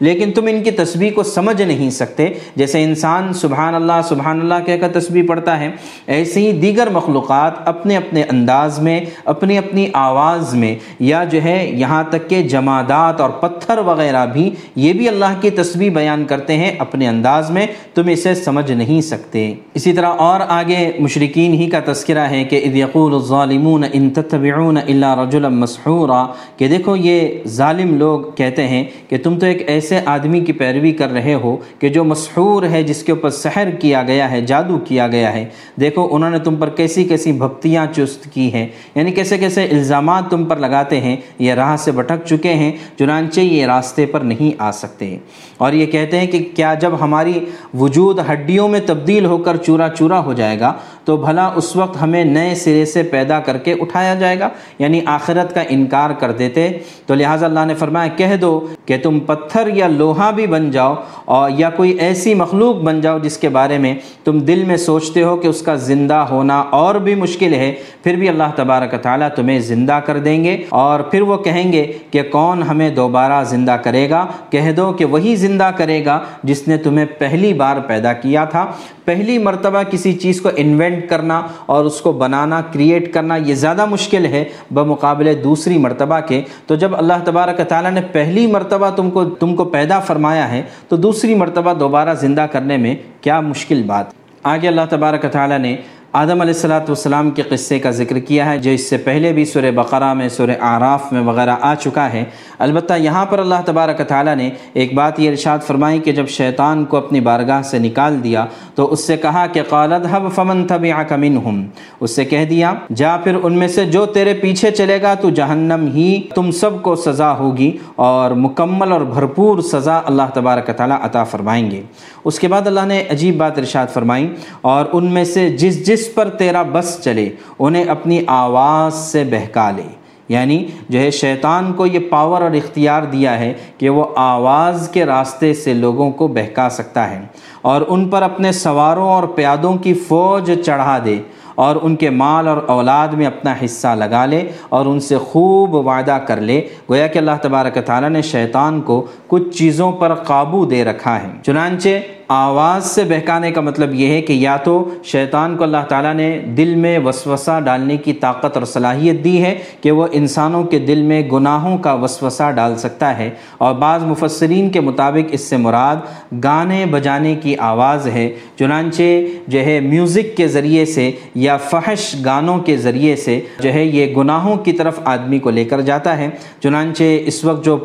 لیکن تم ان کی تسبیح کو سمجھ نہیں سکتے۔ جیسے انسان سبحان اللہ سبحان اللہ کہہ کر تسبیح پڑھتا ہے ایسے ہی دیگر مخلوقات اپنے اپنے انداز میں، اپنی اپنی آواز میں، یا جو ہے یہاں تک کہ جمادات اور پتھر وغیرہ وغیرہ بھی یہ بھی اللہ کی تسبیح بیان کرتے ہیں اپنے انداز میں، تم اسے سمجھ نہیں سکتے۔ اسی طرح اور آگے مشرقین ہی کا تذکرہ ہے کہ اذ یقول الظالمون ان تتبعون الا رجلا مسحورا، کہ دیکھو یہ ظالم لوگ کہتے ہیں کہ تم تو ایک ایسے آدمی کی پیروی کر رہے ہو کہ جو مسحور ہے، جس کے اوپر سحر کیا گیا ہے، جادو کیا گیا ہے۔ دیکھو انہوں نے تم پر کیسی کیسی بھکتیاں چست کی ہیں۔ یعنی کیسے کیسے الزامات تم پر لگاتے ہیں، یہ راہ سے بھٹک چکے ہیں۔ چنانچہ یہ راستہ راستے پر نہیں آ سکتے۔ اور یہ کہتے ہیں کہ کیا جب ہماری وجود ہڈیوں میں تبدیل ہو کر چورا چورا ہو جائے گا، تو بھلا اس وقت ہمیں نئے سرے سے پیدا کر کے اٹھایا جائے گا یعنی آخرت کا انکار کر دیتے۔ تو لہٰذا اللہ نے فرمایا، کہہ دو کہ تم پتھر یا لوہا بھی بن جاؤ، اور یا کوئی ایسی مخلوق بن جاؤ جس کے بارے میں تم دل میں سوچتے ہو کہ اس کا زندہ ہونا اور بھی مشکل ہے، پھر بھی اللہ تبارک تعالیٰ تمہیں زندہ کر دیں گے۔ اور پھر وہ کہیں گے کہ کون ہمیں دوبارہ زندہ کرے گا، کہہ دو کہ وہی زندہ کرے گا جس نے تمہیں پہلی بار پیدا کیا تھا۔ پہلی مرتبہ کسی چیز کو انوینٹ کرنا اور اس کو بنانا کریٹ کرنا، یہ زیادہ مشکل ہے بمقابلے دوسری مرتبہ کے۔ تو جب اللہ تبارک تعالیٰ نے پہلی مرتبہ تم کو تم کو پیدا فرمایا ہے، تو دوسری مرتبہ دوبارہ زندہ کرنے میں کیا مشکل بات۔ آگے اللہ تبارک تعالیٰ نے آدم علیہ السلاۃ والسلام کے قصے کا ذکر کیا ہے، جو اس سے پہلے بھی سورہ بقرہ میں، سورہ آراف میں وغیرہ آ چکا ہے۔ البتہ یہاں پر اللہ تبارک تعالیٰ نے ایک بات یہ ارشاد فرمائی کہ جب شیطان کو اپنی بارگاہ سے نکال دیا تو اس سے کہا کہ قالد حب فمن تھب منہم اس سے کہہ دیا، جا پھر ان میں سے جو تیرے پیچھے چلے گا تو جہنم ہی تم سب کو سزا ہوگی اور مکمل اور بھرپور سزا اللہ تبارک تعالیٰ عطا فرمائیں گے۔ اس کے بعد اللہ نے عجیب بات ارشاد فرمائی اور ان میں سے جس جس پر تیرا بس چلے، انہیں اپنی آواز سے بہکا لے۔ یعنی جو ہے، شیطان کو یہ پاور اور اختیار دیا ہے کہ وہ آواز کے راستے سے لوگوں کو بہکا سکتا ہے اور ان پر اپنے سواروں اور پیادوں کی فوج چڑھا دے اور ان کے مال اور اولاد میں اپنا حصہ لگا لے اور ان سے خوب وعدہ کر لے۔ گویا کہ اللہ تبارک تعالیٰ نے شیطان کو کچھ چیزوں پر قابو دے رکھا ہے۔ چنانچہ آواز سے بہکانے کا مطلب یہ ہے کہ یا تو شیطان کو اللہ تعالیٰ نے دل میں وسوسہ ڈالنے کی طاقت اور صلاحیت دی ہے کہ وہ انسانوں کے دل میں گناہوں کا وسوسہ ڈال سکتا ہے، اور بعض مفسرین کے مطابق اس سے مراد گانے بجانے کی آواز ہے۔ چنانچہ جو ہے میوزک کے ذریعے سے یا فحش گانوں کے ذریعے سے جو ہے یہ گناہوں کی طرف آدمی کو لے کر جاتا ہے۔ چنانچہ اس وقت جو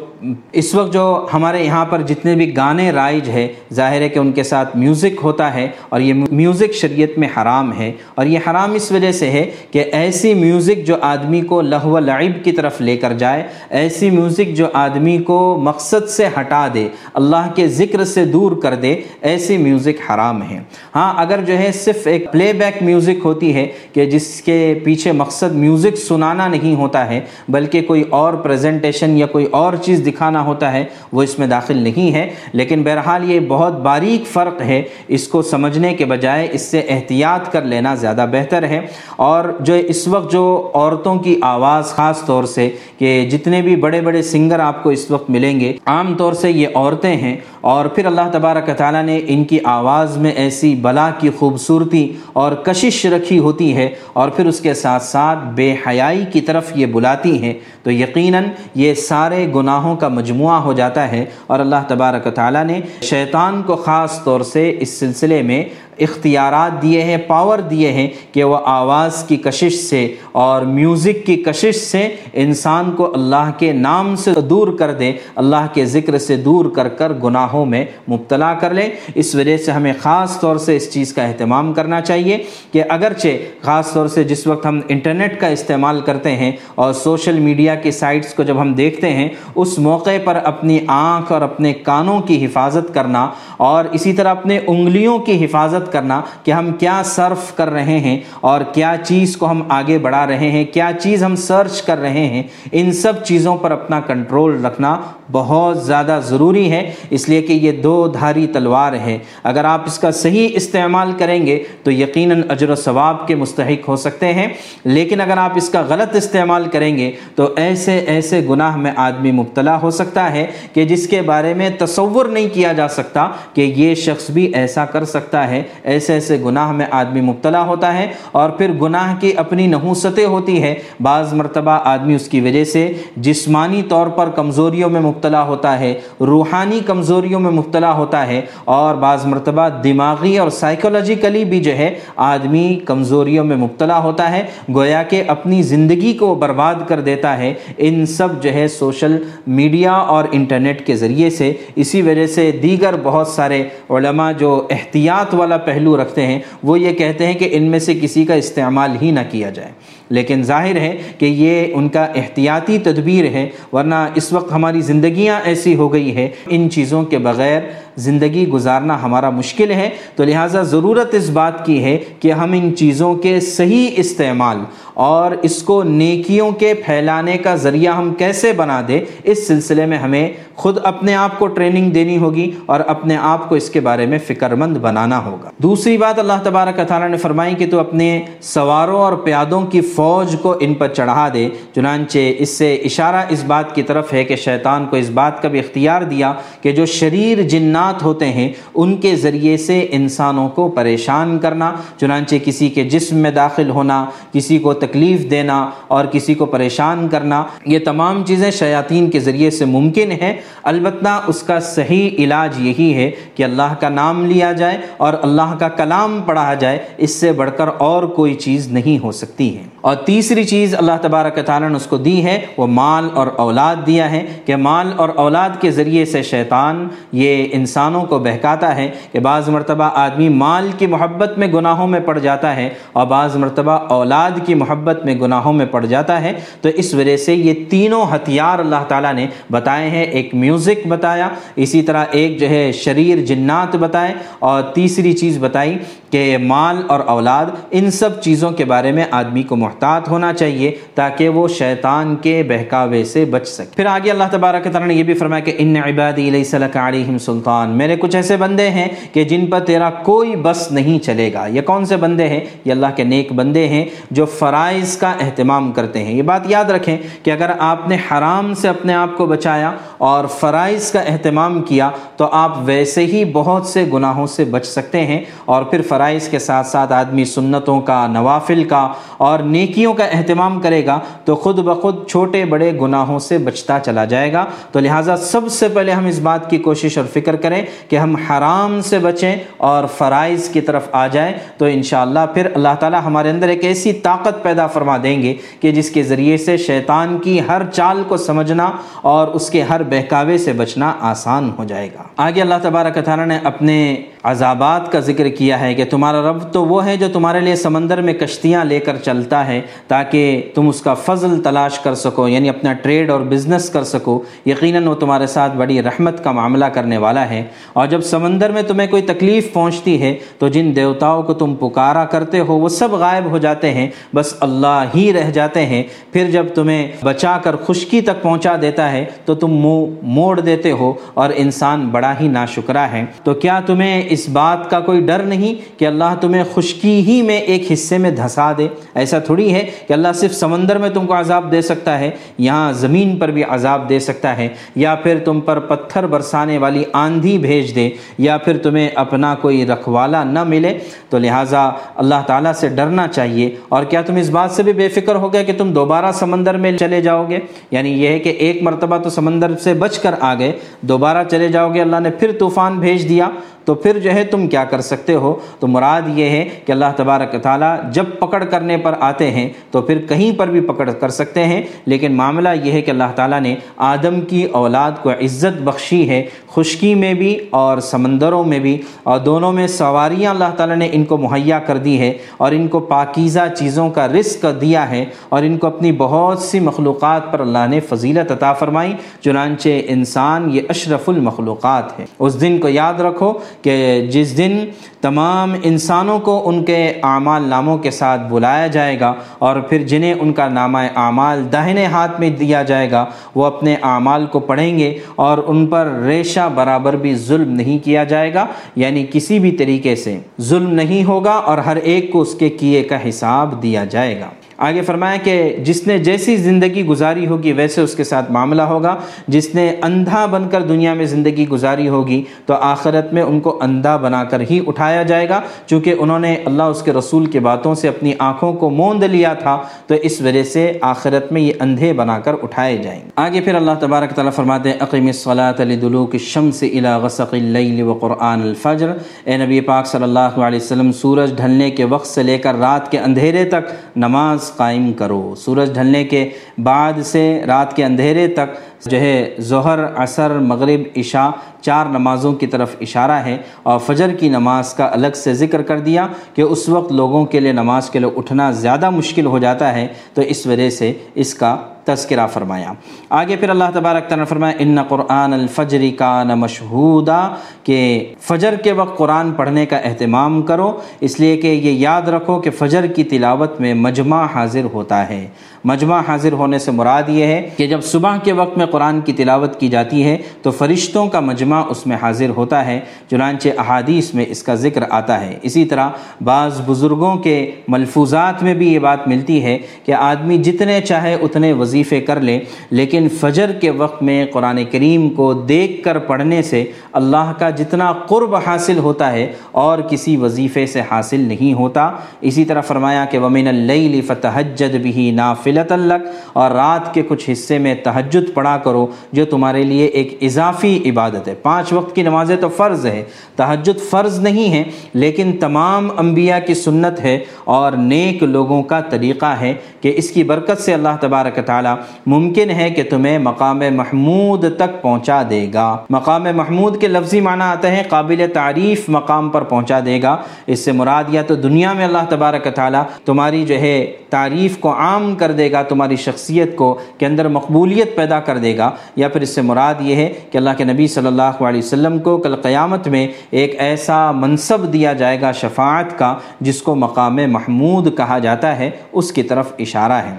اس وقت جو ہمارے یہاں پر جتنے بھی گانے رائج ہے ظاہر ہے کہ ان کے ساتھ میوزک ہوتا ہے اور یہ میوزک شریعت میں حرام ہے اور یہ حرام اس وجہ سے ہے کہ ایسی میوزک جو آدمی کو لہو لعب کی طرف لے کر جائے، ایسی میوزک جو آدمی کو مقصد سے ہٹا دے، اللہ کے ذکر سے دور کر دے، ایسی میوزک حرام ہے۔ ہاں اگر جو ہے صرف ایک پلے بیک میوزک ہوتی ہے کہ جس کے پیچھے مقصد میوزک سنانا نہیں ہوتا ہے، بلکہ کوئی اور پریزنٹیشن یا کوئی اور چیز دکھانا ہوتا ہے، وہ اس میں داخل نہیں ہے۔ لیکن بہرحال یہ بہت باریک فرق ہے۔ اس کو سمجھنے کے بجائے اس سے احتیاط کر لینا زیادہ بہتر ہے۔ اور جو اس وقت جو عورتوں کی آواز خاص طور سے کہ جتنے بھی بڑے بڑے سنگر آپ کو اس وقت ملیں گے، عام طور سے یہ عورتیں ہیں۔ اور پھر اللہ تبارک تعالیٰ نے ان کی آواز میں ایسی بلا کی خوبصورتی اور کشش رکھی ہوتی ہے۔ اور پھر اس کے ساتھ ساتھ بے حیائی کی طرف یہ بلاتی ہیں۔ تو یقیناً یہ سارے گناہوں کا مجموعہ ہو جاتا ہے اور اللہ تبارک تعالیٰ نے شیطان کو خاص طور سے اس سلسلے میں اختیارات دیے ہیں پاور دیے ہیں کہ وہ آواز کی کشش سے اور میوزک کی کشش سے انسان کو اللہ کے نام سے دور کر دے اللہ کے ذکر سے دور کر کر گناہوں میں مبتلا کر لے اس وجہ سے ہمیں خاص طور سے اس چیز کا اہتمام کرنا چاہیے کہ اگرچہ خاص طور سے جس وقت ہم انٹرنیٹ کا استعمال کرتے ہیں اور سوشل میڈیا کی سائٹس کو جب ہم دیکھتے ہیں، اس موقع پر اپنی آنکھ اور اپنے کانوں کی حفاظت کرنا اور اسی طرح اپنے انگلیوں کی حفاظت کرنا کہ ہم کیا صرف کر رہے ہیں اور کیا چیز کو ہم آگے بڑھا رہے ہیں، کیا چیز ہم سرچ کر رہے ہیں، ان سب چیزوں پر اپنا کنٹرول رکھنا بہت زیادہ ضروری ہے۔ اس لیے کہ یہ دو دھاری تلوار ہے۔ اگر آپ اس کا صحیح استعمال کریں گے تو یقیناً اجر و ثواب کے مستحق ہو سکتے ہیں۔ لیکن اگر آپ اس کا غلط استعمال کریں گے تو ایسے ایسے گناہ میں آدمی مبتلا ہو سکتا ہے کہ جس کے بارے میں تصور نہیں کیا جا سکتا کہ یہ شخص بھی ایسا کر سکتا ہے۔ ایسے ایسے گناہ میں آدمی مبتلا ہوتا ہے اور پھر گناہ کی اپنی نحوستیں ہوتی ہے بعض مرتبہ آدمی اس کی وجہ سے جسمانی طور پر کمزوریوں میں مبتلا ہوتا ہے، روحانی کمزوریوں میں مبتلا ہوتا ہے اور بعض مرتبہ دماغی اور سائیکولوجیکلی بھی جو ہے آدمی کمزوریوں میں مبتلا ہوتا ہے، گویا کہ اپنی زندگی کو برباد کر دیتا ہے۔ ان سب جو ہے سوشل میڈیا اور انٹرنیٹ کے ذریعے سے، اسی وجہ سے دیگر بہت سارے علماء جو احتیاط والا پہلو رکھتے ہیں، وہ یہ کہتے ہیں کہ ان میں سے کسی کا استعمال ہی نہ کیا جائے۔ لیکن ظاہر ہے کہ یہ ان کا احتیاطی تدبیر ہے، ورنہ اس وقت ہماری زندگیاں ایسی ہو گئی ہے ان چیزوں کے بغیر زندگی گزارنا ہمارا مشکل ہے، تو لہٰذا ضرورت اس بات کی ہے کہ ہم ان چیزوں کے صحیح استعمال اور اس کو نیکیوں کے پھیلانے کا ذریعہ ہم کیسے بنا دیں، اس سلسلے میں ہمیں خود اپنے آپ کو ٹریننگ دینی ہوگی اور اپنے آپ کو اس کے بارے میں فکر مند بنانا ہوگا۔ دوسری بات اللہ تبارک تعالیٰ نے فرمائی کہ تو اپنے سواروں اور پیادوں کی فوج کو ان پر چڑھا دے، چنانچہ اس سے اشارہ اس بات کی طرف ہے کہ شیطان کو اس بات کا بھی اختیار دیا کہ جو شریر جنات ہوتے ہیں، ان کے ذریعے سے انسانوں کو پریشان کرنا، چنانچہ کسی کے جسم میں داخل ہونا، کسی کو تکلیف دینا اور کسی کو پریشان کرنا، یہ تمام چیزیں شیاطین کے ذریعے سے ممکن ہے البتہ اس کا صحیح علاج یہی ہے کہ اللہ کا نام لیا جائے اور اللہ اللہ کا کلام پڑھا جائے، اس سے بڑھ کر اور کوئی چیز نہیں ہو سکتی ہے۔ اور تیسری چیز اللہ تبارک تعالیٰ نے اس کو دی ہے، وہ مال اور اولاد دیا ہے کہ مال اور اولاد کے ذریعے سے شیطان یہ انسانوں کو بہکاتا ہے کہ بعض مرتبہ آدمی مال کی محبت میں گناہوں میں پڑ جاتا ہے اور بعض مرتبہ اولاد کی محبت میں گناہوں میں پڑ جاتا ہے۔ تو اس وجہ سے یہ تینوں ہتھیار اللہ تعالیٰ نے بتائے ہیں۔ ایک میوزک بتایا، اسی طرح ایک جو ہے شریر جنات بتائے اور تیسری چیز بتائی کہ مال اور اولاد ان سب چیزوں کے بارے میں آدمی کو محتاط ہونا چاہیے تاکہ وہ شیطان کے بہکاوے سے بچ سکے۔ پھر آگے اللہ تبارک تعالیٰ نے یہ بھی فرمایا کہ ان عبادی علیہ علیہم سلطان، میرے کچھ ایسے بندے ہیں کہ جن پر تیرا کوئی بس نہیں چلے گا۔ یہ کون سے بندے ہیں؟ یہ اللہ کے نیک بندے ہیں جو فرائض کا اہتمام کرتے ہیں۔ یہ بات یاد رکھیں کہ اگر آپ نے حرام سے اپنے آپ کو بچایا اور فرائض کا اہتمام کیا تو آپ ویسے ہی بہت سے گناہوں سے بچ سکتے ہیں۔ اور پھر فرائض کے ساتھ ساتھ آدمی سنتوں کا، نوافل کا اور نیکیوں کا اہتمام کرے گا تو خود بخود چھوٹے بڑے گناہوں سے بچتا چلا جائے گا۔ تو لہٰذا سب سے پہلے ہم اس بات کی کوشش اور فکر کریں کہ ہم حرام سے بچیں اور فرائض کی طرف آ جائیں تو انشاءاللہ پھر اللہ تعالی ہمارے اندر ایک ایسی طاقت پیدا فرما دیں گے کہ جس کے ذریعے سے شیطان کی ہر چال کو سمجھنا اور اس کے ہر بہکاوے سے بچنا آسان ہو جائے گا۔ آگے اللہ تبارک تعالیٰ نے اپنے عذابات کا ذکر کیا ہے کہ تمہارا رب تو وہ ہے جو تمہارے لیے سمندر میں کشتیاں لے کر چلتا ہے تاکہ تم اس کا فضل تلاش کر سکو یعنی اپنا ٹریڈ اور بزنس کر سکو۔ یقیناً وہ تمہارے ساتھ بڑی رحمت کا معاملہ کرنے والا ہے۔ اور جب سمندر میں تمہیں کوئی تکلیف پہنچتی ہے تو جن دیوتاؤں کو تم پکارا کرتے ہو، وہ سب غائب ہو جاتے ہیں۔ بس اللہ ہی رہ جاتے ہیں۔ پھر جب تمہیں بچا کر خشکی تک پہنچا دیتا ہے تو تم منہ موڑ دیتے ہو اور انسان بڑا ہی ناشکرا ہے۔ تو کیا تمہیں اس بات کا کوئی ڈر نہیں کہ اللہ تمہیں خشکی ہی میں ایک حصے میں دھسا دے۔ ایسا تھوڑی ہے کہ اللہ صرف سمندر میں تم کو عذاب دے سکتا ہے، یہاں زمین پر بھی عذاب دے سکتا ہے۔ یا پھر تم پر پتھر برسانے والی آندھی بھیج دے، یا پھر تمہیں اپنا کوئی رکھوالا نہ ملے۔ تو لہٰذا اللہ تعالیٰ سے ڈرنا چاہیے۔ اور کیا تم اس بات سے بھی بے فکر ہو گیا کہ تم دوبارہ سمندر میں چلے جاؤ گے؟ یعنی یہ ہے کہ ایک مرتبہ تو سمندر سے بچ کر آ گئے، دوبارہ چلے جاؤ گے۔ اللہ نے پھر طوفان بھیج دیا۔ تو پھر جو ہے تم کیا کر سکتے ہو؟ تو مراد یہ ہے کہ اللہ تبارک تعالیٰ جب پکڑ کرنے پر آتے ہیں تو پھر کہیں پر بھی پکڑ کر سکتے ہیں، لیکن معاملہ یہ ہے کہ اللہ تعالیٰ نے آدم کی اولاد کو عزت بخشی ہے، خشکی میں بھی اور سمندروں میں بھی، اور دونوں میں سواریاں اللہ تعالیٰ نے ان کو مہیا کر دی ہے اور ان کو پاکیزہ چیزوں کا رزق دیا ہے، اور ان کو اپنی بہت سی مخلوقات پر اللہ نے فضیلت عطا فرمائی، چنانچہ انسان یہ اشرف المخلوقات ہے۔ اس دن کو یاد رکھو کہ جس دن تمام انسانوں کو ان کے اعمال ناموں کے ساتھ بلایا جائے گا اور پھر جنہیں ان کا نامہ اعمال داہنے ہاتھ میں دیا جائے گا، وہ اپنے اعمال کو پڑھیں گے اور ان پر ریشہ برابر بھی ظلم نہیں کیا جائے گا یعنی کسی بھی طریقے سے ظلم نہیں ہوگا اور ہر ایک کو اس کے کیے کا حساب دیا جائے گا۔ آگے فرمایا کہ جس نے جیسی زندگی گزاری ہوگی ویسے اس کے ساتھ معاملہ ہوگا۔ جس نے اندھا بن کر دنیا میں زندگی گزاری ہوگی تو آخرت میں ان کو اندھا بنا کر ہی اٹھایا جائے گا۔ چونکہ انہوں نے اللہ اس کے رسول کے باتوں سے اپنی آنکھوں کو موند لیا تھا، تو اس وجہ سے آخرت میں یہ اندھے بنا کر اٹھائے جائیں گے۔ آگے پھر اللہ تبارک تعالیٰ فرماتے ہیں عقیم صلاۃ دلوک شمس الا غسق اللیل و قرآن الفجر۔ اے نبی پاک صلی اللہ علیہ وسلم، سورج ڈھلنے کے وقت سے لے کر رات کے اندھیرے تک نماز قائم کرو۔ سورج ڈھلنے کے بعد سے رات کے اندھیرے تک جو ہے ظہر، عصر، مغرب، عشاء چار نمازوں کی طرف اشارہ ہے اور فجر کی نماز کا الگ سے ذکر کر دیا کہ اس وقت لوگوں کے لیے نماز کے لیے اٹھنا زیادہ مشکل ہو جاتا ہے۔ تو اس وجہ سے اس کا تذکرہ فرمایا۔ آگے پھر اللہ تبارک تعالیٰ فرمایا، ان قرآن الفجری کا نہ مشہودہ کہ فجر کے وقت قرآن پڑھنے کا اہتمام کرو، اس لیے کہ یہ یاد رکھو کہ فجر کی تلاوت میں مجمع حاضر ہوتا ہے۔ مجمع حاضر ہونے سے مراد یہ ہے کہ جب صبح کے وقت میں قرآن کی تلاوت کی جاتی ہے تو فرشتوں کا مجمع اس میں حاضر ہوتا ہے، چنانچہ احادیث میں اس کا ذکر آتا ہے۔ اسی طرح بعض بزرگوں کے ملفوظات میں بھی یہ بات ملتی ہے کہ آدمی جتنے چاہے اتنے وظیفے کر لے، لیکن فجر کے وقت میں قرآن کریم کو دیکھ کر پڑھنے سے اللہ کا جتنا قرب حاصل ہوتا ہے اور کسی وظیفے سے حاصل نہیں ہوتا۔ اسی طرح فرمایا کہ ومن اللیل فتحجد بھی نافلت الک اور رات کے کچھ حصے میں تہجد پڑھا کرو، جو تمہارے لیے ایک اضافی عبادت ہے۔ پانچ وقت کی نمازیں تو فرض ہے تہجد فرض نہیں ہے لیکن تمام انبیاء کی سنت ہے اور نیک لوگوں کا طریقہ ہے کہ اس کی برکت سے اللہ تبارک تعالی ممکن ہے کہ تمہیں مقام محمود تک پہنچا دے گا۔ مقام محمود کے لفظی معنی آتا ہے قابل تعریف مقام پر پہنچا دے گا۔ اس سے مراد یا تو دنیا میں اللہ تبارک تعالی تمہاری جو ہے تعریف کو عام کر دے گا، تمہاری شخصیت کو کے اندر مقبولیت پیدا کر دے گا۔ یا پھر اس سے مراد یہ ہے کہ اللہ کے نبی صلی اللہ علیہ وسلم کو کل قیامت میں ایک ایسا منصب دیا جائے گا شفاعت کا، جس کو مقام محمود کہا جاتا ہے۔ اس کی طرف اشارہ ہے۔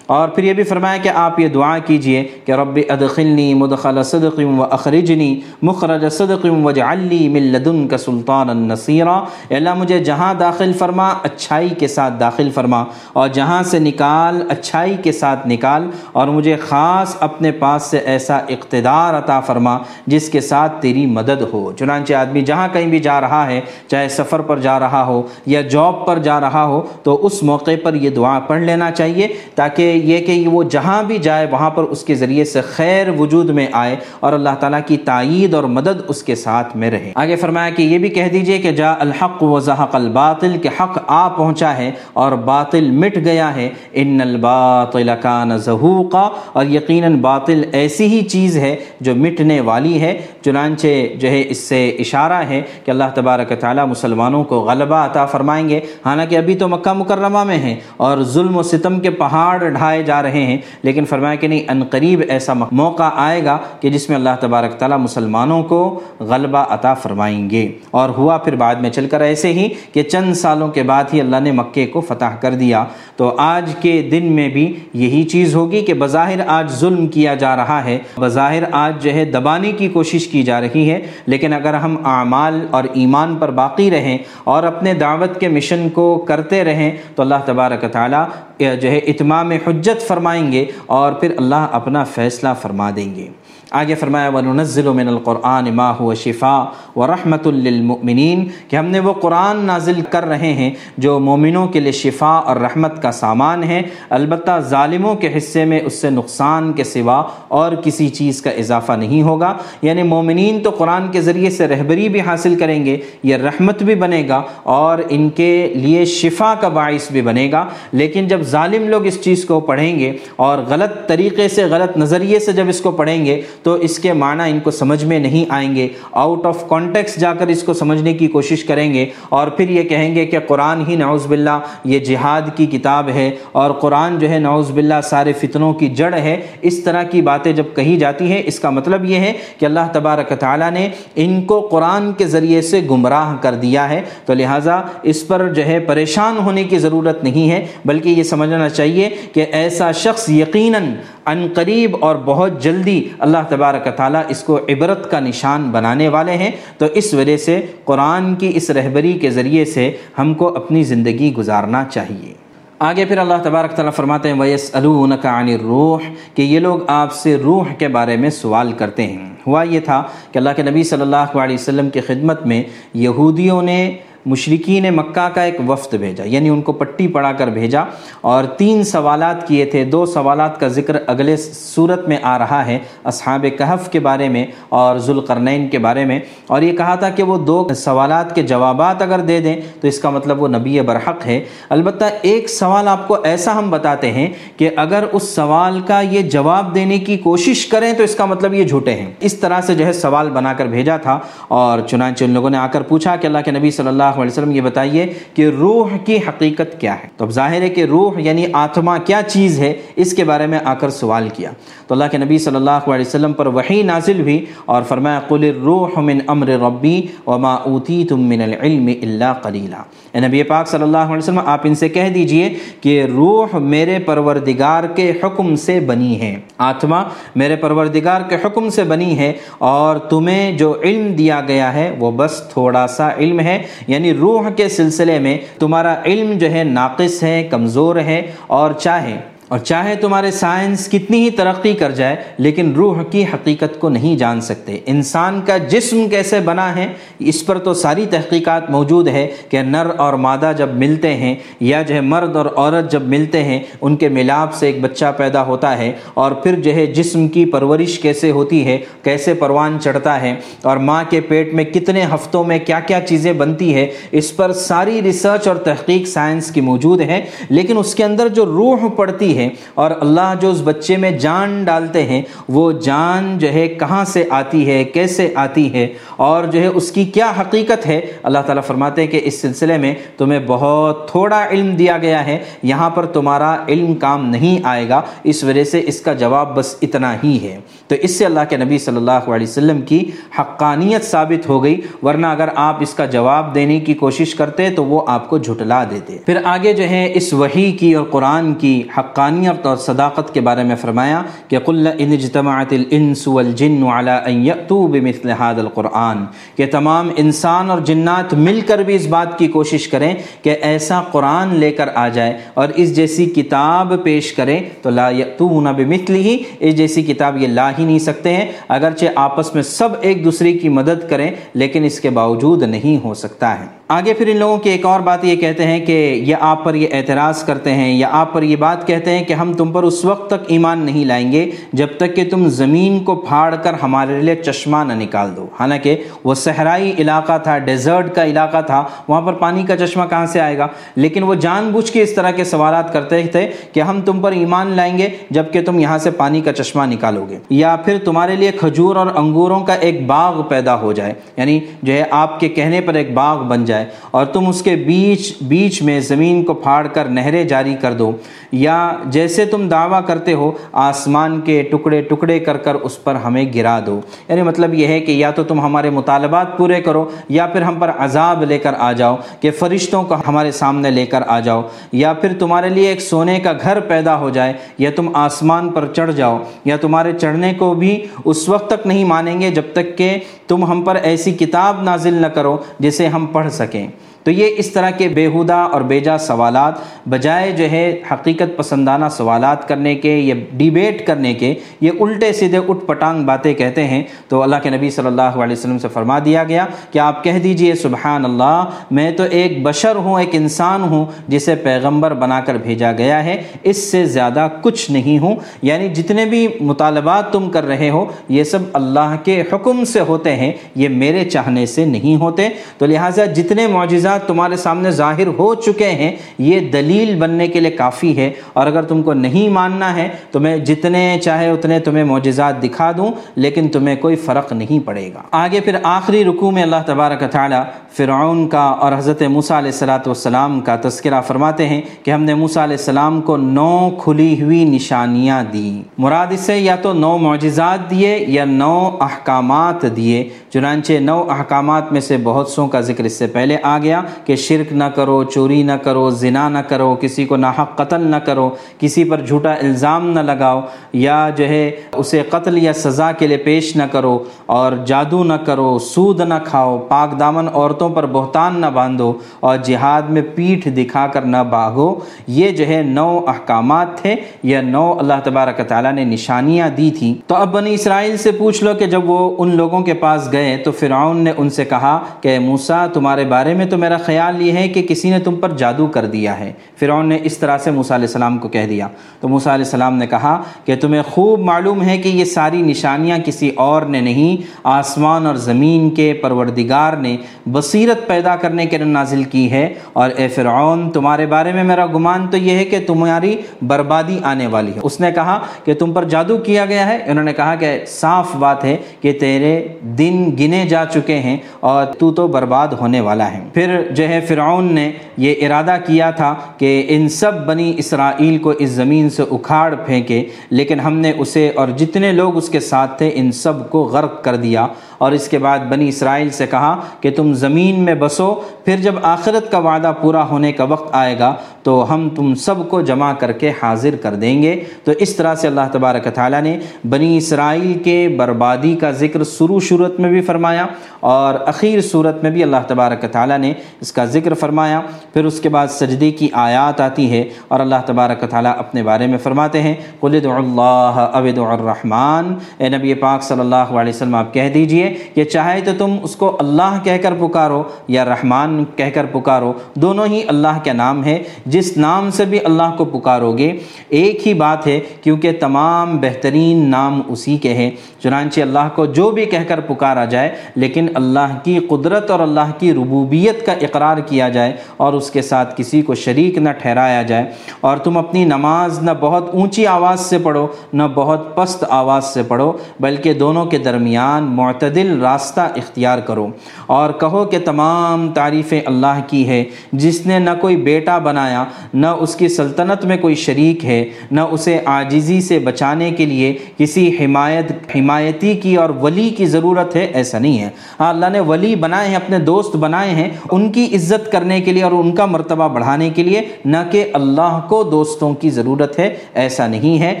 اور پھر یہ بھی فرمایا کہ آپ یہ دعا کیجیے کہ رب ادخلنی مدخل صدق و اخرجنی مخرج صدق وجعلی من لدن کا سلطان النصیرہ اللہ، مجھے جہاں داخل فرما، اچھائی کے ساتھ داخل فرما، اور جہاں سے نکال، اچھائی کے ساتھ نکال، اور مجھے خاص اپنے پاس سے ایسا اقتدار عطا فرما جس کے ساتھ تیری مدد ہو۔ چنانچہ آدمی جہاں کہیں بھی جا رہا ہے، چاہے سفر پر جا رہا ہو یا جاب پر جا رہا ہو، تو اس موقع پر یہ دعا پڑھ لینا چاہیے تاکہ یہ کہ وہ جہاں بھی جائے وہاں پر اس کے ذریعے سے خیر وجود میں آئے اور اللہ تعالیٰ کی تائید اور مدد اس کے ساتھ میں رہے۔ آگے فرمایا کہ یہ بھی کہہ دیجیے کہ جا الحق و زحق الباطل، کہ حق آ پہنچا ہے اور باطل مٹ گیا ہے۔ ان الباطل کان زہوقا، اور یقیناً باطل ایسی ہی چیز ہے جو مٹنے والی ہے۔ چنانچہ جو ہے اس سے اشارہ ہے کہ اللہ تبارک تعالیٰ مسلمانوں کو غلبہ عطا فرمائیں گے۔ حالانکہ ابھی تو مکہ مکرمہ میں ہیں اور ظلم و ستم کے پہاڑ ڈھا ڈھائے جا رہے ہیں۔ لیکن فرمایا کہ نہیں، ان قریب ایسا موقع آئے گا کہ جس میں اللہ تبارک تعالیٰ مسلمانوں کو غلبہ عطا فرمائیں گے۔ اور ہوا پھر بعد میں چل کر ایسے ہی کہ چند سالوں کے بعد ہی اللہ نے مکے کو فتح کر دیا۔ تو آج کے دن میں بھی یہی چیز ہوگی کہ بظاہر آج ظلم کیا جا رہا ہے، بظاہر آج جو ہے دبانے کی کوشش کی جا رہی ہے۔ لیکن اگر ہم اعمال اور ایمان پر باقی رہیں اور اپنے دعوت کے مشن کو کرتے رہیں تو اللہ تبارک تعالیٰ جو ہے اتمام حجت فرمائیں گے اور پھر اللہ اپنا فیصلہ فرما دیں گے۔ آگے فرمایا، وَنُنَزِّلُ مِنَ الْقُرْآنِ مَا هُوَ شِفَاء وَرَحْمَةٌ لِّلْمُؤْمِنِينَ۔ کہ ہم نے وہ قرآن نازل کر رہے ہیں جو مومنوں کے لیے شفا اور رحمت کا سامان ہے۔ البتہ ظالموں کے حصے میں اس سے نقصان کے سوا اور کسی چیز کا اضافہ نہیں ہوگا۔ یعنی مومنین تو قرآن کے ذریعے سے رہبری بھی حاصل کریں گے، یہ رحمت بھی بنے گا اور ان کے لیے شفا کا باعث بھی بنے گا۔ لیکن جب ظالم لوگ اس چیز کو پڑھیں گے اور غلط طریقے سے، غلط نظریے سے جب اس کو پڑھیں گے تو اس کے معنی ان کو سمجھ میں نہیں آئیں گے۔ آؤٹ آف کانٹیکس جا کر اس کو سمجھنے کی کوشش کریں گے اور پھر یہ کہیں گے کہ قرآن ہی نعوذ باللہ یہ جہاد کی کتاب ہے اور قرآن جو ہے نعوذ باللہ سارے فتنوں کی جڑ ہے۔ اس طرح کی باتیں جب کہی جاتی ہیں، اس کا مطلب یہ ہے کہ اللہ تبارک تعالیٰ نے ان کو قرآن کے ذریعے سے گمراہ کر دیا ہے۔ تو لہٰذا اس پر جو ہے پریشان ہونے کی ضرورت نہیں ہے، بلکہ یہ سمجھنا چاہیے کہ ایسا شخص یقیناً ان قریب اور بہت جلدی اللہ تبارک تعالیٰ اس کو عبرت کا نشان بنانے والے ہیں، تو اس وجہ سے قرآن کی اس رہبری کے ذریعے سے ہم کو اپنی زندگی گزارنا چاہیے۔ آگے پھر اللہ تبارک تعالیٰ فرماتے ہیں ویس عن الروح، کہ یہ لوگ آپ سے روح کے بارے میں سوال کرتے ہیں۔ ہوا یہ تھا کہ اللہ کے نبی صلی اللہ علیہ وسلم کی خدمت میں یہودیوں نے مشرقین مکہ کا ایک وفد بھیجا یعنی ان کو پٹی پڑھا کر بھیجا۔ اور تین سوالات کیے تھے، دو سوالات کا ذکر اگلے صورت میں آ رہا ہے اصحاب کہف کے بارے میں اور ذوالقرنین کے بارے میں۔ اور یہ کہا تھا کہ وہ دو سوالات کے جوابات اگر دے دیں تو اس کا مطلب وہ نبی برحق ہے۔ البتہ ایک سوال آپ کو ایسا ہم بتاتے ہیں کہ اگر اس سوال کا یہ جواب دینے کی کوشش کریں تو اس کا مطلب یہ جھوٹے ہیں۔ اس طرح سے جو ہے سوال بنا کر بھیجا تھا اور چنانچہ ان لوگوں نے آ کر پوچھا کہ اللہ کے نبی صلی اللہ علیہ وسلم یہ بتائیے کہ روح کی حقیقت کیا ہے؟ تو اب ظاہر ہے کہ روح یعنی آتما کیا چیز ہے؟ اس کے بارے میں آ کر سوال کیا۔ تو اللہ کے نبی صلی اللہ علیہ وسلم پر وہی نازل ہوئی اور فرمایا، قل الروح من امر ربی وما اوتیتم من العلم الا قلیلا اے نبی پاک صلی اللہ علیہ وسلم، آپ ان سے کہہ دیجیے کہ روح میرے پروردگار کے حکم سے بنی ہے۔ آتما میرے پروردگار کے حکم سے بنی ہے اور تمہیں جو علم دیا گیا ہے، وہ بس تھوڑا سا علم ہے یعنی روح کے سلسلے میں تمہارا علم جو ہے ناقص ہے کمزور ہے اور چاہے اور چاہے تمہارے سائنس کتنی ہی ترقی کر جائے، لیکن روح کی حقیقت کو نہیں جان سکتے۔ انسان کا جسم کیسے بنا ہے، اس پر تو ساری تحقیقات موجود ہے کہ نر اور مادہ جب ملتے ہیں یا جو ہے مرد اور عورت جب ملتے ہیں، ان کے ملاپ سے ایک بچہ پیدا ہوتا ہے اور پھر جو ہے جسم کی پرورش کیسے ہوتی ہے، کیسے پروان چڑھتا ہے، اور ماں کے پیٹ میں کتنے ہفتوں میں کیا کیا چیزیں بنتی ہے، اس پر ساری ریسرچ اور تحقیق سائنس کی موجود ہے۔ لیکن اس کے اندر جو روح پڑتی ہے ہے اور اللہ جو اس بچے میں جان ڈالتے ہیں، وہ جان جو ہے کہاں سے آتی ہے، کیسے آتی ہے اور جو ہے اس کی کیا حقیقت ہے؟ اللہ تعالیٰ فرماتے ہیں کہ اس سلسلے میں تمہیں بہت تھوڑا علم دیا گیا ہے، یہاں پر تمہارا علم کام نہیں آئے گا، اس وجہ سے اس کا جواب بس اتنا ہی ہے۔ تو اس سے اللہ کے نبی صلی اللہ علیہ وسلم کی حقانیت ثابت ہو گئی، ورنہ اگر آپ اس کا جواب دینے کی کوشش کرتے تو وہ آپ کو جھٹلا دیتے۔ پھر آگے جو ہے اس وحی کی اور قرآن کی حقانیت حقانیت اور صداقت کے بارے میں فرمایا کہ قل ان اجتماعت الانس والجن على ان یأتوا بمثل هذا القرآن، کہ تمام انسان اور جنات مل کر بھی اس بات کی کوشش کریں کہ ایسا قرآن لے کر آ جائے اور اس جیسی کتاب پیش کریں، تو لا یأتون بمثله، اس جیسی کتاب یہ لا ہی نہیں سکتے ہیں، اگرچہ آپس میں سب ایک دوسرے کی مدد کریں، لیکن اس کے باوجود نہیں ہو سکتا ہے۔ آگے پھر ان لوگوں کی ایک اور بات یہ کہتے ہیں کہ یہ آپ پر یہ اعتراض کرتے ہیں یا آپ پر یہ بات کہتے ہیں کہ ہم تم پر اس وقت تک ایمان نہیں لائیں گے جب تک کہ تم زمین کو پھاڑ کر ہمارے لیے چشمہ نہ نکال دو۔ حالانکہ وہ صحرائی علاقہ تھا، ڈیزرٹ کا علاقہ تھا، وہاں پر پانی کا چشمہ کہاں سے آئے گا؟ لیکن وہ جان بوجھ کے اس طرح کے سوالات کرتے تھے کہ ہم تم پر ایمان لائیں گے جبکہ تم یہاں سے پانی کا چشمہ نکالو گے۔ یا پھر تمہارے لیے کھجور اور انگوروں کا ایک باغ پیدا ہو جائے یعنی جو ہے آپ کے کہنے پر ایک باغ بن جائے۔ جائے اور تم اس کے بیچ بیچ میں زمین کو پھاڑ کر نہریں جاری کر دو یا جیسے تم دعویٰ کرتے ہو، آسمان کے ٹکڑے ٹکڑے کر کر اس پر ہمیں گرا دو۔ یعنی مطلب یہ ہے کہ یا تو تم ہمارے مطالبات پورے کرو یا پھر ہم پر عذاب لے کر آ جاؤ کہ فرشتوں کو ہمارے سامنے لے کر آ جاؤ یا پھر تمہارے لیے ایک سونے کا گھر پیدا ہو جائے یا تم آسمان پر چڑھ جاؤ یا تمہارے چڑھنے کو بھی اس وقت تک نہیں مانیں گے جب تک کہ تم ہم پر ایسی کتاب نازل نہ کرو جسے ہم پڑھ سکیں۔ سکیں۔ تو یہ اس طرح کے بےحودہ اور بیجا سوالات، بجائے جو ہے حقیقت پسندانہ سوالات کرنے کے، یا ڈیبیٹ کرنے کے، یہ الٹے سیدھے اٹھ پٹانگ باتیں کہتے ہیں۔ تو اللہ کے نبی صلی اللہ علیہ وسلم سے فرما دیا گیا کہ آپ کہہ دیجیے، سبحان اللہ، میں تو ایک بشر ہوں، ایک انسان ہوں، جسے پیغمبر بنا کر بھیجا گیا ہے، اس سے زیادہ کچھ نہیں ہوں۔ یعنی جتنے بھی مطالبات تم کر رہے ہو، یہ سب اللہ کے حکم سے ہوتے ہیں، یہ میرے چاہنے سے نہیں ہوتے۔ تو لہٰذا جتنے معجزات تمہارے سامنے ظاہر ہو چکے ہیں، یہ دلیل بننے کے لیے کافی ہے۔ اور اگر تم کو نہیں ماننا ہے تو میں جتنے چاہے اتنے تمہیں معجزات دکھا دوں، لیکن تمہیں کوئی فرق نہیں پڑے گا۔ آگے پھر آخری رکوع میں اللہ تبارک تعالی فرعون کا اور حضرت موسیٰ علیہ السلاۃ والسلام کا تذکرہ فرماتے ہیں کہ ہم نے موسیٰ علیہ السلام کو نو کھلی ہوئی نشانیاں دی مراد اس سے یا تو نو معجزات دیے یا نو احکامات دیے۔ چنانچہ نو احکامات میں سے بہت سو کا ذکر اس سے پہلے آ گیا کہ شرک نہ کرو، چوری نہ کرو، زنا نہ کرو، کسی کو ناحق قتل نہ کرو، کسی پر جھوٹا الزام نہ لگاؤ یا جو ہے اسے قتل یا سزا کے لیے پیش نہ کرو اور جادو نہ کرو، سود نہ کھاؤ، پاک دامن عورتوں پر بہتان نہ باندھو اور جہاد میں پیٹھ دکھا کر نہ باغو یہ جو ہے نو احکامات تھے یا نو اللہ تبارک تعالیٰ نے نشانیاں دی تھیں۔ تو اب بنی اسرائیل سے پوچھ لو کہ جب وہ ان لوگوں کے پاس گئے گئے تو فرعون نے ان سے کہا کہ موسا تمہارے بارے میں تو میرا خیال یہ ہے کہ کسی نے تم پر جادو کر دیا ہے۔ فرعون نے اس طرح سے موسیٰ علیہ السلام کو کہہ دیا۔ تو موسیٰ علیہ السلام نے کہا کہ تمہیں خوب معلوم ہے کہ یہ ساری نشانیاں کسی اور نے نہیں، آسمان اور زمین کے پروردگار نے بصیرت پیدا کرنے کے نازل کی ہے۔ اور اے فرعون، تمہارے بارے میں میرا گمان تو یہ ہے کہ تمہاری بربادی آنے والی ہے۔ اس نے کہا کہ تم پر جادو کیا گیا ہے۔ انہوں نے کہا کہ صاف بات ہے کہ تیرے دن دن گنے جا چکے ہیں اور تو تو برباد ہونے والا ہے پھر جو ہے فرعون نے یہ ارادہ کیا تھا کہ ان سب بنی اسرائیل کو اس زمین سے اکھاڑ پھینکے، لیکن ہم نے اسے اور جتنے لوگ اس کے ساتھ تھے، ان سب کو غرق کر دیا۔ اور اس کے بعد بنی اسرائیل سے کہا کہ تم زمین میں بسو، پھر جب آخرت کا وعدہ پورا ہونے کا وقت آئے گا تو ہم تم سب کو جمع کر کے حاضر کر دیں گے۔ تو اس طرح سے اللہ تبارک تعالیٰ نے بنی اسرائیل کے بربادی کا ذکر شروع صورت میں بھی فرمایا اور اخیر صورت میں بھی اللہ تبارک تعالیٰ نے اس کا ذکر فرمایا۔ پھر اس کے بعد سجدے کی آیات آتی ہے اور اللہ تبارک تعالیٰ اپنے بارے میں فرماتے ہیں۔ قلد اللہ ابد الرحمٰن۔ اے نبی پاک صلی اللہ علیہ وسلم، آپ کہہ دیجیے کہ چاہے تو تم اس کو اللہ کہہ کر پکارو یا رحمان کہہ کر پکارو، دونوں ہی اللہ کے نام ہے جس نام سے بھی اللہ کو پکارو گے، ایک ہی بات ہے، کیونکہ تمام بہترین نام اسی کے ہیں۔ چنانچہ اللہ کو جو بھی کہہ کر پکارا جائے، لیکن اللہ کی قدرت اور اللہ کی ربوبیت کا اقرار کیا جائے اور اس کے ساتھ کسی کو شریک نہ ٹھہرایا جائے۔ اور تم اپنی نماز نہ بہت اونچی آواز سے پڑھو، نہ بہت پست آواز سے پڑھو، بلکہ دونوں کے درمیان معتدل راستہ اختیار کرو۔ اور کہو کہ تمام تعریفیں اللہ کی ہے جس نے نہ کوئی بیٹا بنایا، نہ اس کی سلطنت میں کوئی شریک ہے، نہ اسے عاجزی سے بچانے کے لیے کسی حمایت، حمایتی کی اور ولی کی ضرورت ہے۔ ایسا نہیں ہے۔ ہاں اللہ نے ولی بنائے ہیں، اپنے دوست بنائے ہیں ان کی عزت کرنے کے لیے اور ان کا مرتبہ بڑھانے کے لیے، نہ کہ اللہ کو دوستوں کی ضرورت ہے، ایسا نہیں ہے۔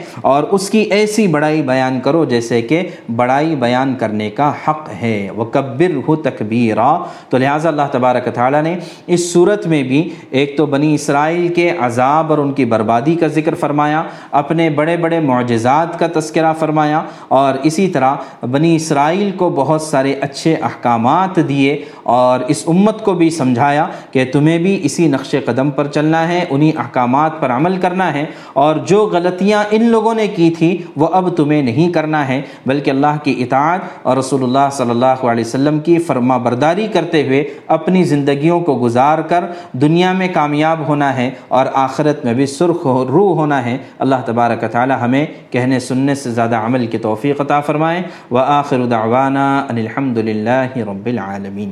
اور اس کی ایسی بڑائی بیان کرو جیسے کہ بڑائی بیان کرنے کا حق ہے۔ وہ کبر ہو تکبیرا تو لہٰذا اللہ تبارک تعالیٰ نے اس صورت میں بھی ایک تو بنی اسرائیل کے عذاب اور ان کی بربادی کا ذکر فرمایا، اپنے بڑے بڑے معجزات کا تذکرہ فرمایا، اور اسی طرح بنی اسرائیل کو بہت سارے اچھے احکامات دیے اور اس امت کو بھی سمجھایا کہ تمہیں بھی اسی نقش قدم پر چلنا ہے، انہی احکامات پر عمل کرنا ہے اور جو غلطیاں ان لوگوں نے کی تھی وہ اب تمہیں نہیں کرنا ہے۔ بلکہ اللہ کی اطاعت اور رسول اللہ صلی اللہ علیہ وسلم کی فرما برداری کرتے ہوئے اپنی زندگیوں کو گزار کر دنیا میں کامیاب ہونا ہے اور آخرت میں بھی سرخ روح ہونا ہے۔ اللہ تبارک تعالی ہمیں کہنے سننے سے زیادہ عمل کی توفیق عطا فرمائیں و آخر دعوانا ان الحمد للہ رب العالمین۔